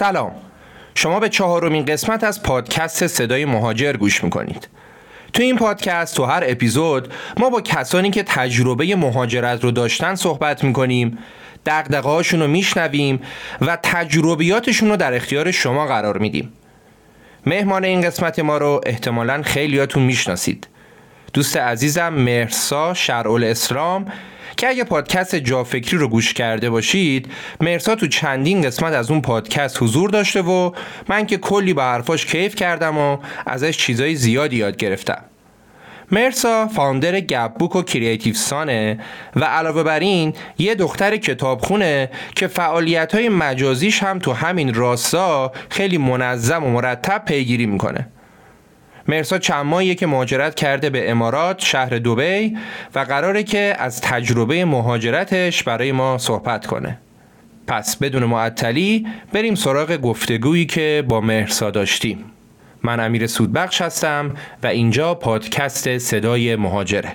سلام. شما به چهارمین قسمت از پادکست صدای مهاجر گوش می‌کنید. تو این پادکست تو هر اپیزود ما با کسانی که تجربه مهاجرت رو داشتن صحبت می‌کنیم دقدقه رو میشنویم و تجربیاتشون رو در اختیار شما قرار میدیم. مهمان این قسمت ما رو احتمالا خیلیاتون می‌شناسید. دوست عزیزم مرسا شرعال اسلام که اگه پادکست جافکری رو گوش کرده باشید مرسا تو چندین قسمت از اون پادکست حضور داشته و من که کلی با حرفاش کیف کردم و ازش چیزای زیادی یاد گرفتم. مرسا فاوندر گپ بوک و کریتیو سانه و علاوه بر این یه دختر کتابخونه که فعالیت های مجازیش هم تو همین راستا خیلی منظم و مرتب پیگیری می‌کنه. مرسا چند ماهیه که مهاجرت کرده به امارات شهر دوبی و قراره که از تجربه مهاجرتش برای ما صحبت کنه. پس بدون معطلی بریم سراغ گفتگویی که با مرسا داشتیم. من امیر سودبخش هستم و اینجا پادکست صدای مهاجره.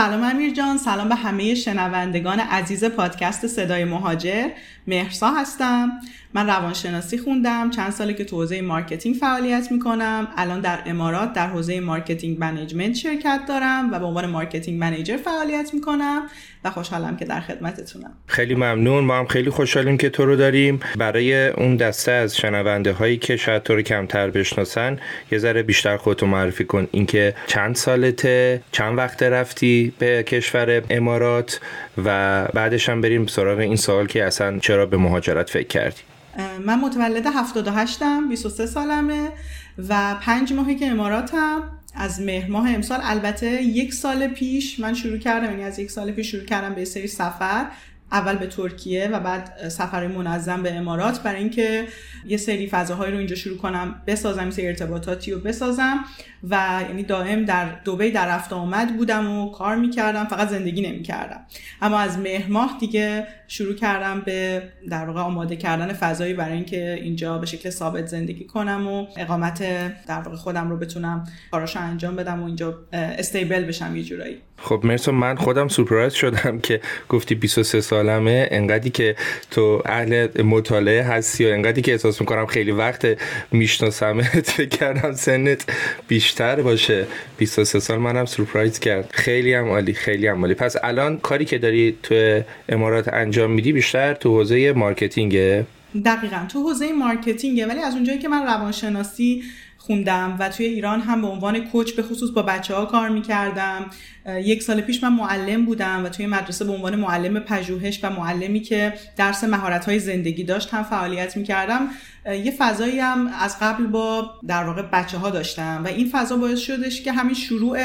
سلام امیر جان سلام به همه شنوندگان عزیز پادکست صدای مهاجر. مهرسا هستم. من روانشناسی خوندم. چند ساله که تو حوزه marketing فعالیت می‌کنم. الان در امارات در حوزه marketing management شرکت دارم و به عنوان marketing manager فعالیت می‌کنم. و خوشحالم که در خدمتتونم. خیلی ممنون. ما هم خیلی خوشحالیم که تو رو داریم. برای اون دسته از شنونده هایی که شاید تو رو کمتر بشناسن یه ذره بیشتر خودتو معرفی کن. اینکه چند سالته چند وقت رفتی به کشور امارات و بعدش هم بریم سراغ این سوال که اصلا چرا به مهاجرت فکر کردی؟ من متولد 78م 23 سالمه و پنج ماهی که اماراتم از مهر ماه امسال. البته یک سال پیش من شروع کردم یعنی از یک سال پیش شروع کردم به سری سفر. اول به ترکیه و بعد سفر منظم به امارات برای اینکه یه سری فضاهایی رو اینجا شروع کنم بسازم یه سری ارتباطاتی رو بسازم و یعنی دائم در دوبه در رفت آمد بودم و کار می‌کردم فقط زندگی نمی‌کردم. اما از مهر ماه دیگه شروع کردم به در واقع آماده کردن فضایی برای اینکه اینجا به شکل ثابت زندگی کنم و اقامت در واقع خودم رو بتونم کاراشو انجام بدم و اینجا استیبل بشم یه جورایی. خب مرسا من خودم سورپرایز شدم که گفتی 23 سالمه انقدری که تو اهل مطالعه هستی و انقدری که احساس می‌کنم خیلی وقت میشناسمت فکر کردم سنت بیشتر باشه. 23 سال منم سورپرایز کرد. خیلی هم عالی خیلی هم عالی. پس الان کاری که داری تو امارات انجام میدی بیشتر تو حوزه marketing ه؟ دقیقا تو حوزه marketing ه. ولی از اونجایی که من روانشناسی خوندم و توی ایران هم به عنوان coach به خصوص با بچه ها کار می‌کردم. یک سال پیش من معلم بودم و توی مدرسه به عنوان معلم پژوهش و معلمی که درس مهارت های زندگی داشت هم فعالیت می‌کردم یه فضایی هم از قبل با در واقع بچه ها داشتم و این فضا باعث شدش که همین شروع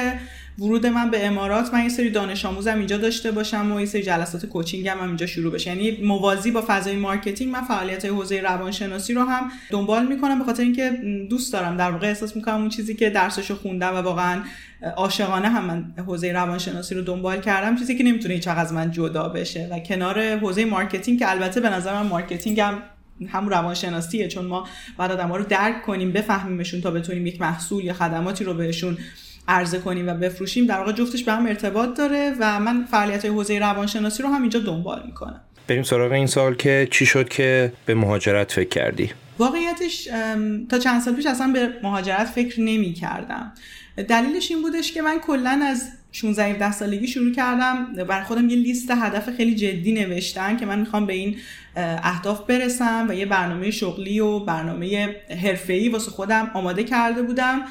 ورود من به امارات من یه سری دانش آموزم اینجا داشته باشم و یه سری جلسات coaching هم, اینجا شروع بشه. یعنی موازی با فضای marketing من فعالیت های حوزه روانشناسی رو هم دنبال می‌کنم به خاطر اینکه دوست دارم در واقع احساس می‌کنم اون چیزی که درسشو خوندم و واقعا عاشقانه هم من حوزه روانشناسی رو دنبال کردم چیزی که نمی‌تونه هیچ از من جدا بشه و کنار حوزه marketing که البته به نظر من marketing هم همون روانشناسیه چون ما باید آدم رو درک کنیم بفهمیمشون تا بتونیم یک محصول یا خدماتی رو بهشون عرضه کنیم و بفروشیم در واقع جفتش به هم ارتباط داره و من فعالیت های حوزه روانشناسی رو هم اینجا دنبال می‌کنم. بریم سراغ این سال که چی شد که به مهاجرت فکر کردی؟ واقعیتش تا چند سال پیش اصلا به مهاجرت فکر نمی کردم دلیلش این بودش که من کلا از 16 17 سالگی شروع کردم بر خودم یه لیست هدف خیلی جدی نوشتن که من می‌خوام به این اهداف برسم و یه برنامه شغلی و برنامه حرفه‌ای واسه خودم آماده کرده بودم.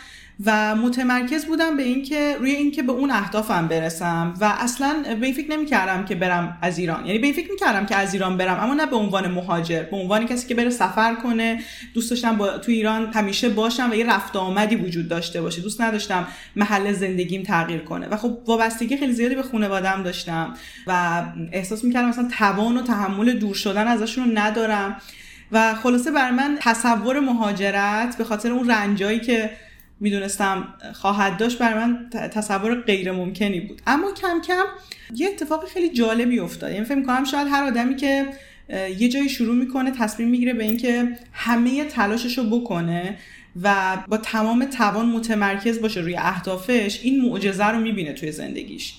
و متمرکز بودم به اینکه روی اینکه به اون اهدافم برسم و اصلا به این فکر نمی کردم که برم از ایران. یعنی به این فکر می کردم که از ایران برم اما نه به عنوان مهاجر به عنوان کسی که بره سفر کنه. دوست داشتم با تو ایران همیشه باشم و یه رفت آمدی وجود داشته باشه. دوست نداشتم محل زندگیم تغییر کنه. و خب وابستگی خیلی زیادی به خانواده‌ام داشتم و احساس می‌کردم مثلا توان و تحمل دور شدن ازشون ندارم. و خلاصه بر من تصور مهاجرت به خاطر اون رنجایی که می‌دونستم خواهد داشت برای من تصور غیر ممکنی بود. اما کم کم یه اتفاق خیلی جالبی افتاد. یعنی فکر می‌کنم شاید هر آدمی که یه جایی شروع می‌کنه تصمیم می‌گیره به اینکه همه تلاشش رو بکنه و با تمام توان متمرکز باشه روی اهدافش این معجزه رو می‌بینه توی زندگیش.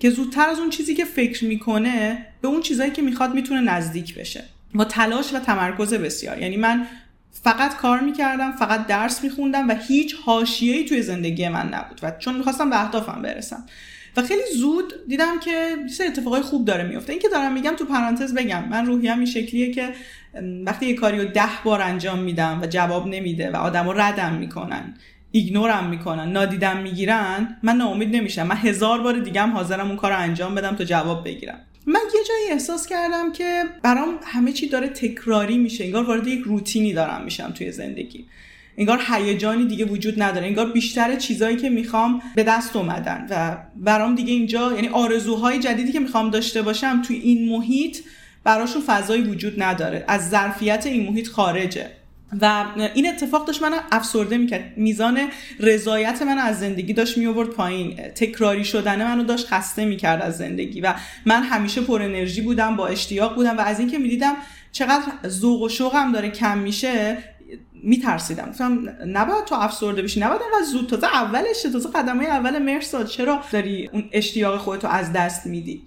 که زودتر از اون چیزی که فکر می‌کنه به اون چیزایی که می‌خواد می‌تونه نزدیک بشه. با تلاش و تمرکز بسیار. یعنی من فقط کار می‌کردم فقط درس میخوندم و هیچ حاشیه‌ای توی زندگی من نبود و چون می‌خواستم به اهدافم برسم. و خیلی زود دیدم که سه اتفاقای خوب داره میفته این که دارم میگم تو پرانتز بگم من روحیم این شکلیه که وقتی یه کاری رو ده بار انجام میدم و جواب نمیده و آدما ردم می‌کنن ایگنورم می‌کنن نادیدم می‌گیرن من ناامید نمیشم. من هزار بار دیگه هم حاضرم اون کار انجام بدم تا جواب بگیرم. من یه جایی احساس کردم که برام همه چی داره تکراری میشه انگار وارد یک روتینی دارم میشم توی زندگی. انگار هیجانی دیگه وجود نداره انگار بیشتر چیزایی که می‌خوام به دست اومدن و برام دیگه اینجا یعنی آرزوهای جدیدی که می‌خوام داشته باشم توی این محیط براشون فضایی وجود نداره. از ظرفیت این محیط خارجه. و این اتفاق داشت من افسرده می‌کرد. میزان رضایت من از زندگی داشت میورد پایین. تکراری شدن منو داشت خسته می‌کرد از زندگی و من همیشه پر انرژی بودم با اشتیاق بودم و از اینکه می‌دیدم چقدر ذوق و شوقم داره کم میشه میترسیدم. گفتم نباید تو افسرده بشی نباید انقدر زود تازه اولشه تازه قدمای اول مرساد چرا داری اون اشتیاق خودتو از دست میدی؟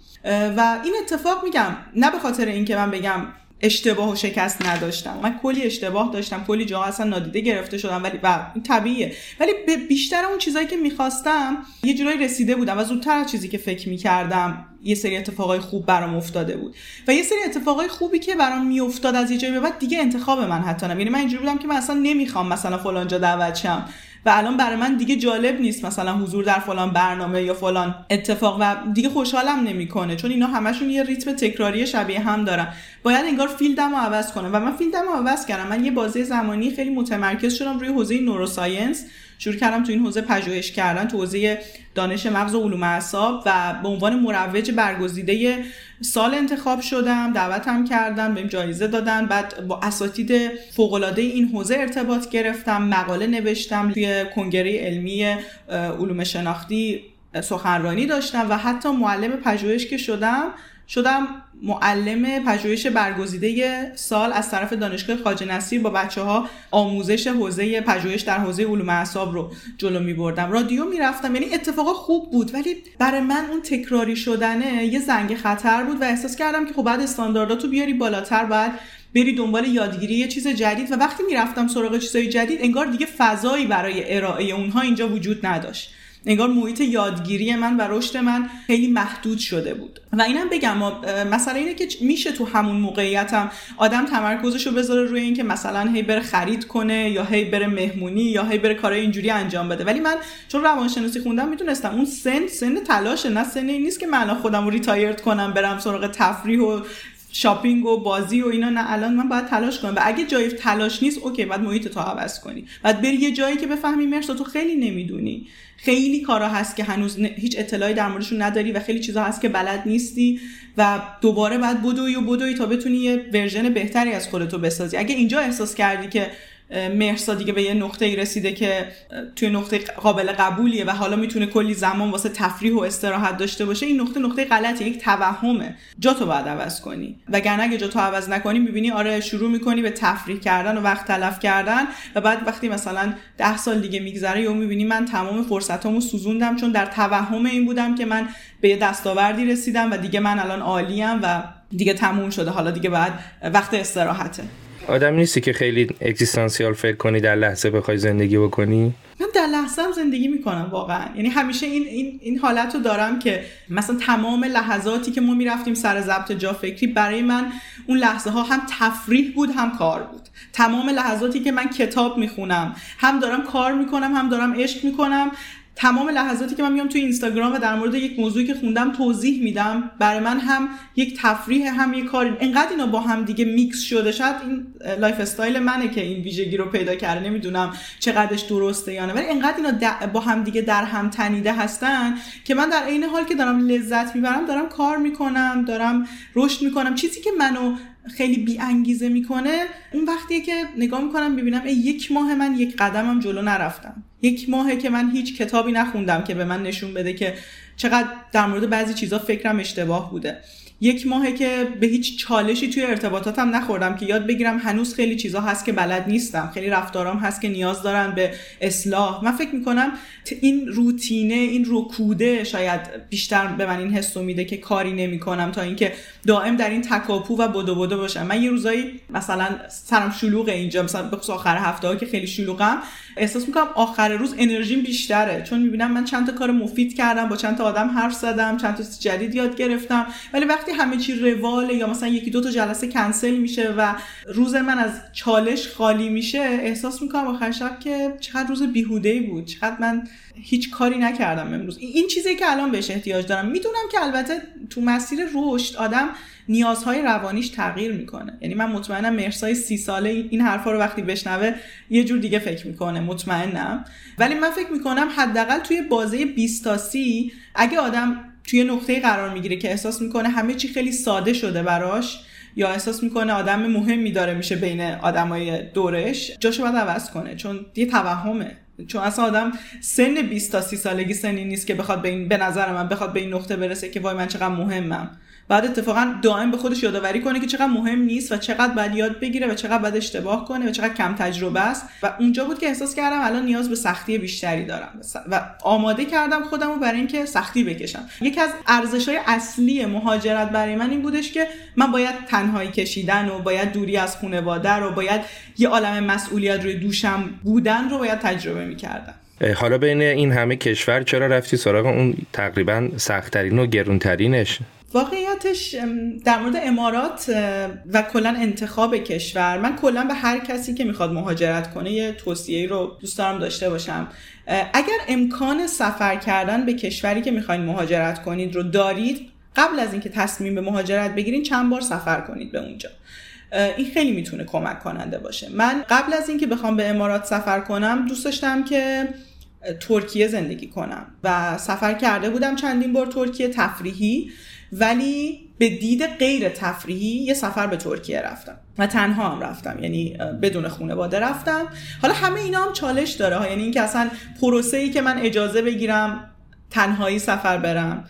و این اتفاق میگم نه به خاطر اینکه من بگم اشتباه و شکست نداشتم. من کلی اشتباه داشتم کلی جا اصلا نادیده گرفته شدم ولی و این طبیعیه. ولی به بیشتر اون چیزایی که می‌خواستم یه جورایی رسیده بودم و زودتر از چیزی که فکر می‌کردم یه سری اتفاقای خوب برام افتاده بود. و یه سری اتفاقای خوبی که برام میافتاد از یه جایی به بعد دیگه انتخاب من حتی نه یعنی من اینجوری بودم که من اصلا نمی‌خوام مثلا فلان جا دعوت شم. و الان برای من دیگه جالب نیست مثلا حضور در فلان برنامه یا فلان اتفاق و دیگه خوشحالم نمی‌کنه چون اینا همشون یه ریتم تکراری شبیه هم دارن. باید انگار فیلدم رو عوض کنم و من فیلدم رو عوض کردم. من یه بازه زمانی خیلی متمرکز شدم روی حوزه نوروساینس شروع کردم تو این حوزه پژوهش کردن تو حوزه دانش مغز و علوم اعصاب و به عنوان مروج برگزیده سال انتخاب شدم دعوتم کردم بهم جایزه دادن بعد با اساتید فوق العاده این حوزه ارتباط گرفتم مقاله نوشتم توی کنگره علمی علوم شناختی سخنرانی داشتم و حتی معلم پژوهش که شدم شدم معلم پژوهش برگزیده سال از طرف دانشگاه خواجه نصیر با بچه ها آموزش حوزه پژوهش در حوزه علوم اعصاب رو جلو می بردم رادیو می رفتم یعنی اتفاق خوب بود ولی برای من اون تکراری شدنه یه زنگ خطر بود و احساس کردم که خب بعد استاندارداتو بیاری بالاتر بعد بری دنبال یادگیری یه چیز جدید. و وقتی می‌رفتم سراغ چیزای جدید انگار دیگه فضایی برای ارائه اونها اینجا وجود نداشت. انگار محیط یادگیری من و رشد من خیلی محدود شده بود. و اینم بگم مثلا اینه که میشه تو همون موقعیتم آدم تمرکزش رو بذاره روی اینکه مثلا هی بره خرید کنه یا هی بره مهمونی یا هی بره کارهای اینجوری انجام بده. ولی من چون روانشناسی خوندم می‌تونستم اون سن سن تلاشه نه سن این نیست که من خودم رو retired کنم برم سراغ تفریح و shopping و بازی و اینا. نه الان من باید تلاش کنم. و اگه جای تلاش نیست okay باید محیط تو عوض کنی. باید بری یه جایی که بفهمی مهرسا تو خیلی نمی‌دونی. خیلی کارا هست که هنوز هیچ اطلاعی در موردشون نداری و خیلی چیزا هست که بلد نیستی و دوباره باید بدوی و بدوی تا بتونی یه version بهتری از خودتو بسازی. اگه اینجا احساس کردی که مهرسا دیگه به یه نقطه ای رسیده که توی نقطه قابل قبولیه و حالا می‌تونه کلی زمان واسه تفریح و استراحت داشته باشه. این نقطه نقطه غلطه یک توهمه. جا تو باید عوض کنی. وگرنه اگه جا تو عوض نکنی می‌بینی آره شروع می‌کنی به تفریح کردن و وقت تلف کردن و بعد وقتی مثلا ده سال دیگه میگذره یا می‌بینی من تمام فرصتامو سوزوندم چون در توهم این بودم که من به یه دستاوردی رسیدم و دیگه من الان عالیم و دیگه تموم شده. حالا دیگه بعد وقت استراحته. آدم نیستی که خیلی اگزیستانسیال فکر کنی در لحظه بخوای زندگی بکنی؟ من در لحظه هم زندگی می‌کنم واقعا. یعنی همیشه این این این حالت رو دارم که مثلا تمام لحظاتی که ما می‌رفتیم سر ضبط جا فکری برای من اون لحظه ها هم تفریح بود هم کار بود. تمام لحظاتی که من کتاب می‌خونم هم دارم کار می‌کنم هم دارم عشق می‌کنم تمام لحظاتی که من میام توی اینستاگرام و در مورد یک موضوعی که خوندم توضیح میدم. برای من هم یک تفریح هم یک کار. انقدر اینا با هم دیگه میکس شده. شاید این lifestyle منه که این ویژگی رو پیدا کرده. نمی‌دونم چقدرش درسته یا نه. ولی انقدر اینا با هم دیگه در هم تنیده هستن که من در عین حال که دارم لذت می‌برم دارم کار می‌کنم دارم رشد می‌کنم. چیزی که منو خیلی بی انگیزه می‌کنه. اون وقتیه که نگاه می‌کنم ببینم یک ماه من یک قدمم جلو نرفتم. یک ماهه که من هیچ کتابی نخوندم که به من نشون بده که چقدر در مورد بعضی چیزا فکرم اشتباه بوده. یک ماهه که به هیچ چالشی توی ارتباطاتم نخوردم که یاد بگیرم هنوز خیلی چیزا هست که بلد نیستم. خیلی رفتارام هست که نیاز دارن به اصلاح. من فکر می‌کنم این روتینه این رکوده شاید بیشتر به من این حس میده که کاری نمی‌کنم تا اینکه دائم در این تکاپو و بدو بدو باشم. من یه روزایی مثلا سرم شلوغ اینجا مثلا به آخر هفته ها که خیلی شلوغم. احساس می‌کنم آخر روز انرژیم بیشتره. چون می‌بینم من چند تا کار مفید کردم با چند تا آدم حرف زدم چند تا جدید یاد گرفتم. ولی وقتی همه چی رواله یا مثلا یکی دو تا جلسه کنسل میشه و روز من از چالش خالی میشه احساس می‌کنم آخر شب که چقدر روز بیهوده بود. چقدر من هیچ کاری نکردم امروز. این چیزی که الان بهش احتیاج دارم. می‌دونم که البته تو مسیر رشد آدم نیازهای روانیش تغییر می‌کنه. یعنی من مطمئنم مرسای سی ساله این حرفا رو وقتی بشنوه یه جور دیگه فکر می‌کنه. مطمئنم. ولی من فکر می‌کنم حداقل توی بازه 20 تا 30 اگه آدم توی نقطه قرار می‌گیره که احساس می‌کنه همه چی خیلی ساده شده براش یا احساس می‌کنه آدم مهمی داره میشه بین آدمای دورش جاشو باید عوض کنه. چون یه توهمه. چون اصلا آدم سن 20 تا 30 سالگی سنی نیست که بخواد به این به نظر من بخواد به این نقطه برسه که وای من چقدر مهمم. بعد اتفاقا دائم به خودش یادآوری کنه که چقدر مهم نیست و چقدر باید یاد بگیره و چقدر باید اشتباه کنه و چقدر کم تجربه است. و اونجا بود که احساس کردم الان نیاز به سختی بیشتری دارم. و آماده کردم خودم رو برای اینکه سختی بکشم. یکی از ارزش های اصلی مهاجرت برای من این بودش که من باید تنهایی کشیدن و باید دوری از خانواده رو باید یه عالم مسئولیت روی دوشم بودن رو باید تجربه می‌کردم. حالا بین این همه کشور چرا رفتی سراغ اون تقریبا سختترین و گرونترینش؟ واقعیتش در مورد امارات و کلا انتخاب کشور من کلا به هر کسی که می‌خواد مهاجرت کنه یه توصیه رو دوست دارم داشته باشم. اگر امکان سفر کردن به کشوری که می‌خواین مهاجرت کنید رو دارید قبل از اینکه تصمیم به مهاجرت بگیرین چند بار سفر کنید به اونجا. این خیلی می‌تونه کمک کننده باشه. من قبل از اینکه بخوام به امارات سفر کنم دوست داشتم که ترکیه زندگی کنم. و سفر کرده بودم چندین بار ترکیه تفریحی. ولی به دید غیر تفریحی یه سفر به ترکیه رفتم. و تنها هم رفتم یعنی بدون خانواده رفتم. حالا همه اینا هم چالش داره ها. یعنی اینکه اصلا پروسه ای که من اجازه بگیرم تنهایی سفر برم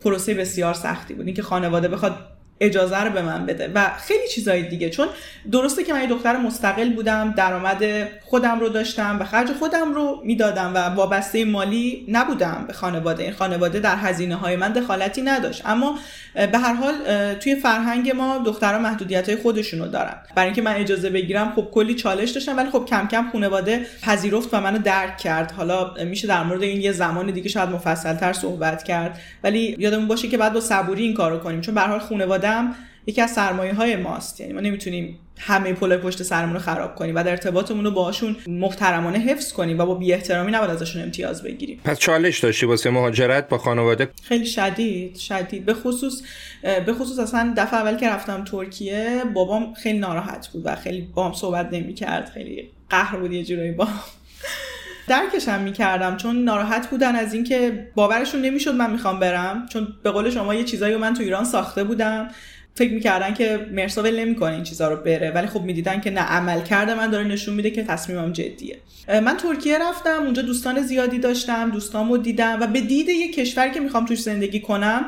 پروسه بسیار سختی بود. اینکه خانواده بخواد اجازه رو به من بده. و خیلی چیزای دیگه چون درسته که من یه دختر مستقل بودم درآمد خودم رو داشتم و خرج خودم رو می‌دادم و وابسته مالی نبودم به خانواده. این خانواده در هزینه های من دخالتی نداشت. اما به هر حال توی فرهنگ ما دخترها محدودیت های خودشونو دارن. برای اینکه من اجازه بگیرم خب کلی چالش داشتم ولی خب کم کم خانواده پذیرفت و منو درک کرد. حالا میشه در مورد این یه زمان دیگه شاید مفصلتر صحبت کرد. ولی یادمون باشه که بعد با صبوری این کارو کنیم. چون به هر حال خانواده یکی از سرمایه های ماست. یعنی ما نمی‌تونیم همه پل پشت سرمون رو خراب کنیم و در ارتباطمون رو باشون محترمانه حفظ کنیم و با بی احترامی نباید ازشون امتیاز بگیریم. پس چالش داشتی واسه مهاجرت با خانواده؟ خیلی شدید شدید. به خصوص به خصوص اصلا دفعه اول که رفتم ترکیه بابام خیلی ناراحت بود و خیلی بام صحبت نمی‌کرد خیلی قهر بود یه جورایی با درکشم می‌کردم چون ناراحت بودن از اینکه باورشون نمی‌شد من می‌خوام برم. چون به قول شما یه چیزایی من تو ایران ساخته بودم. فکر می‌کردن که مرسا ول نمی‌کنه این چیزا رو بره. ولی خب می‌دیدن که نه عمل کرده من داره نشون میده که تصمیمم جدیه. من ترکیه رفتم اونجا دوستان زیادی داشتم دوستامو دیدم و به دید یه کشوری که می‌خوام توش زندگی کنم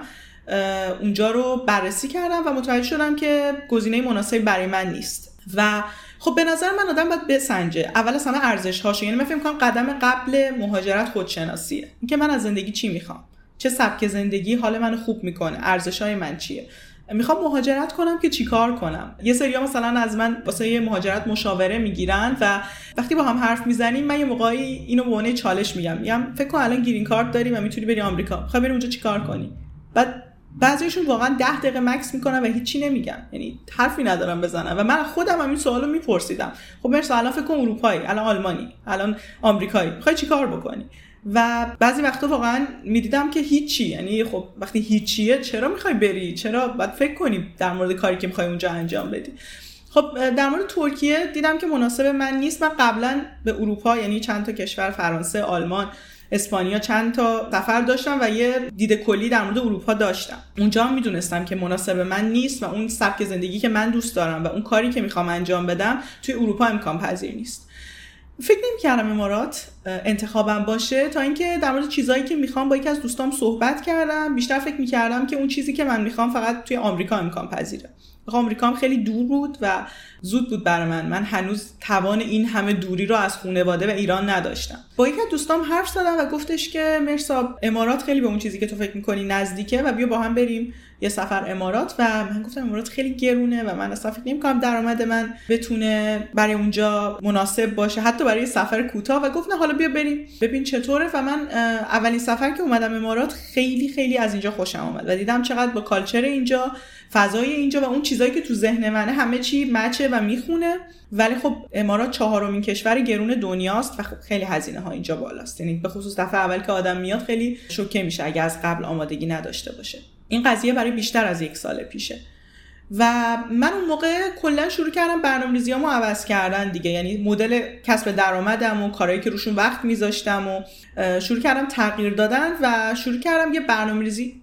اونجا رو بررسی کردم و متوجه شدم که گزینه مناسبی برای من نیست. و خب به نظر من آدم باید بسنجه. اول از همه ارزش هاشه یعنی من فکر کنم قدم قبل مهاجرت خودشناسیه. اینکه من از زندگی چی می‌خوام؟ چه سبک زندگی حال منو خوب می‌کنه؟ ارزش های من چیه؟ می‌خوام مهاجرت کنم که چیکار کنم؟ یه سری مثلا از من واسه یه مهاجرت مشاوره می‌گیرن و وقتی با هم حرف می‌زنیم من یه موقعی اینو به عنوان چالش میگم. میگم فکر کن الان گرین کارت داری و می‌تونی بری آمریکا. می‌خوای بری اونجا چیکار کنی؟ بعد بعضیشون واقعا ده دقیقه مکس می‌کنن و هیچی نمیگن. یعنی حرفی ندارم بزنم. و من خودم هم این سوالو میپرسیدم. خب مرسا الان فکر کن اروپایی الان آلمانی الان آمریکایی. می‌خوای چیکار بکنی؟ و بعضی وقتا واقعا می‌دیدم که هیچی. یعنی خب وقتی هیچیه چرا می‌خوای بری؟ چرا باید فکر کنی در مورد کاری که می‌خوای اونجا انجام بدی؟ خب در مورد ترکیه دیدم که مناسب من نیست. من قبلا به اروپا یعنی چند تا کشور فرانسه آلمان اسپانیا چند تا سفر داشتم و یه دید کلی در مورد اروپا داشتم. اونجا هم می‌دونستم که مناسب من نیست و اون سبک زندگی که من دوست دارم و اون کاری که می‌خوام انجام بدم توی اروپا امکان پذیر نیست. فکر کردم امارات انتخابم باشه تا اینکه در مورد چیزهایی که می‌خوام با یکی از دوستام صحبت کردم. بیشتر فکر می‌کردم که اون چیزی که من می‌خوام فقط توی آمریکا امکان پذیره. آمریکا خیلی دور بود و زود بود برای من. من هنوز توان این همه دوری رو از خانواده و ایران نداشتم. با یکی از دوستام حرف زدم و گفتش که مرسا امارات خیلی به اون چیزی که تو فکر می‌کنی نزدیکه و بیا با هم بریم. یه سفر امارات و من گفتم امارات خیلی گرونه و من اصلا فکر نمی‌کنم درآمد من بتونه برای اونجا مناسب باشه حتی برای سفر کوتاه. و گفت نه حالا بیا بریم. ببین چطوره. و من اولین سفر که اومدم امارات خیلی خیلی از اینجا خوشم آمد و دیدم چقدر با کالچر اینجا فضای اینجا و اون چیزایی که تو ذهن منه همه چی مچه و می‌خونه. ولی خب امارات چهارمین کشور گرون دنیاست و خب خیلی هزینه ها اینجا بالاست. یعنی به خصوص دفعه اول که آدم میاد خیلی شوکه میشه اگه از قبل آمادگی نداشته باشه. این قضیه برای بیشتر از یک سال پیشه. و من اون موقع کلا شروع کردم برنامه‌ریزیامو عوض کردن دیگه. یعنی مدل کسب درآمدم و کارهایی که روشون وقت میذاشتم و شروع کردم تغییر دادن و شروع کردم یه برنامه‌ریزی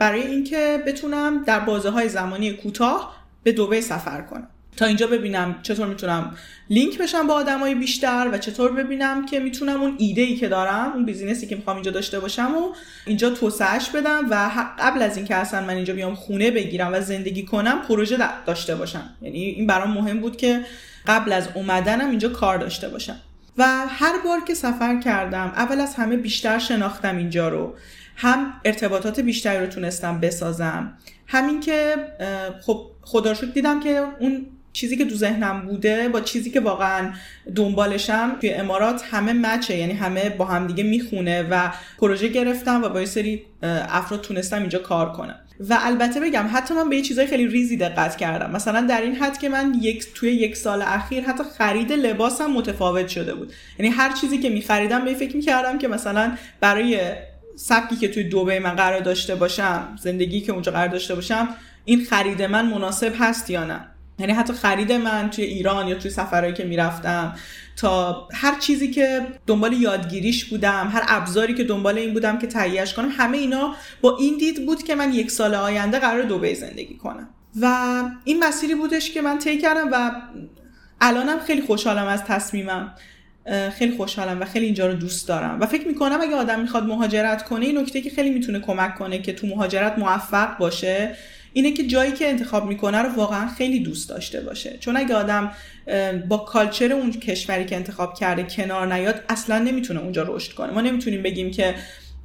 برای اینکه بتونم در بازه های زمانی کوتاه به دبی سفر کنم. تا اینجا ببینم چطور می‌تونم لینک بشم با آدمای بیشتر و چطور ببینم که می‌تونم اون ایده ای که دارم اون بیزینسی که می‌خوام اینجا داشته باشم و اینجا توسعهش بدم و قبل از اینکه اصلا من اینجا بیام خونه بگیرم و زندگی کنم پروژه داشته باشم. یعنی این برام مهم بود که قبل از اومدنم اینجا کار داشته باشم. و هر بار که سفر کردم اول از همه بیشتر شناختم اینجا رو. هم ارتباطات بیشتری رو تونستم بسازم. همین که خب خدا دیدم که اون چیزی که تو ذهنم بوده با چیزی که واقعا دنبالشم توی امارات همه مچه یعنی همه با هم دیگه می‌خونه و پروژه گرفتم و با یه سری افراد تونستم اینجا کار کنم. و البته بگم حتی من به یه چیزای خیلی ریزی دقت کردم. مثلا در این حد که من یک توی یک سال اخیر حتی خرید لباسم متفاوت شده بود. یعنی هر چیزی که میخریدم به فکر می‌کردم که مثلا برای سبکی که توی دوبه من قرار داشته باشم زندگی که اونجا قرار داشته باشم این خرید من مناسب هست یا نه. یعنی حتی خرید من توی ایران یا توی سفرهایی که می‌رفتم تا هر چیزی که دنبال یادگیریش بودم هر ابزاری که دنبال این بودم که تهیهش کنم همه اینا با این دید بود که من یک سال آینده قرار دوبه زندگی کنم. و این مسیری بودش که من طی کردم و الانم خیلی خوشحالم از تصمیمم. خیلی خوشحالم و خیلی اینجا رو دوست دارم. و فکر می‌کنم اگه آدم می‌خواد مهاجرت کنه این نکته که خیلی می‌تونه کمک کنه که تو مهاجرت موفق باشه اینه که جایی که انتخاب می‌کنه رو واقعا خیلی دوست داشته باشه. چون اگه آدم با کالچر اون کشوری که انتخاب کرده کنار نیاد اصلا نمی‌تونه اونجا رشد کنه. ما نمی‌تونیم بگیم که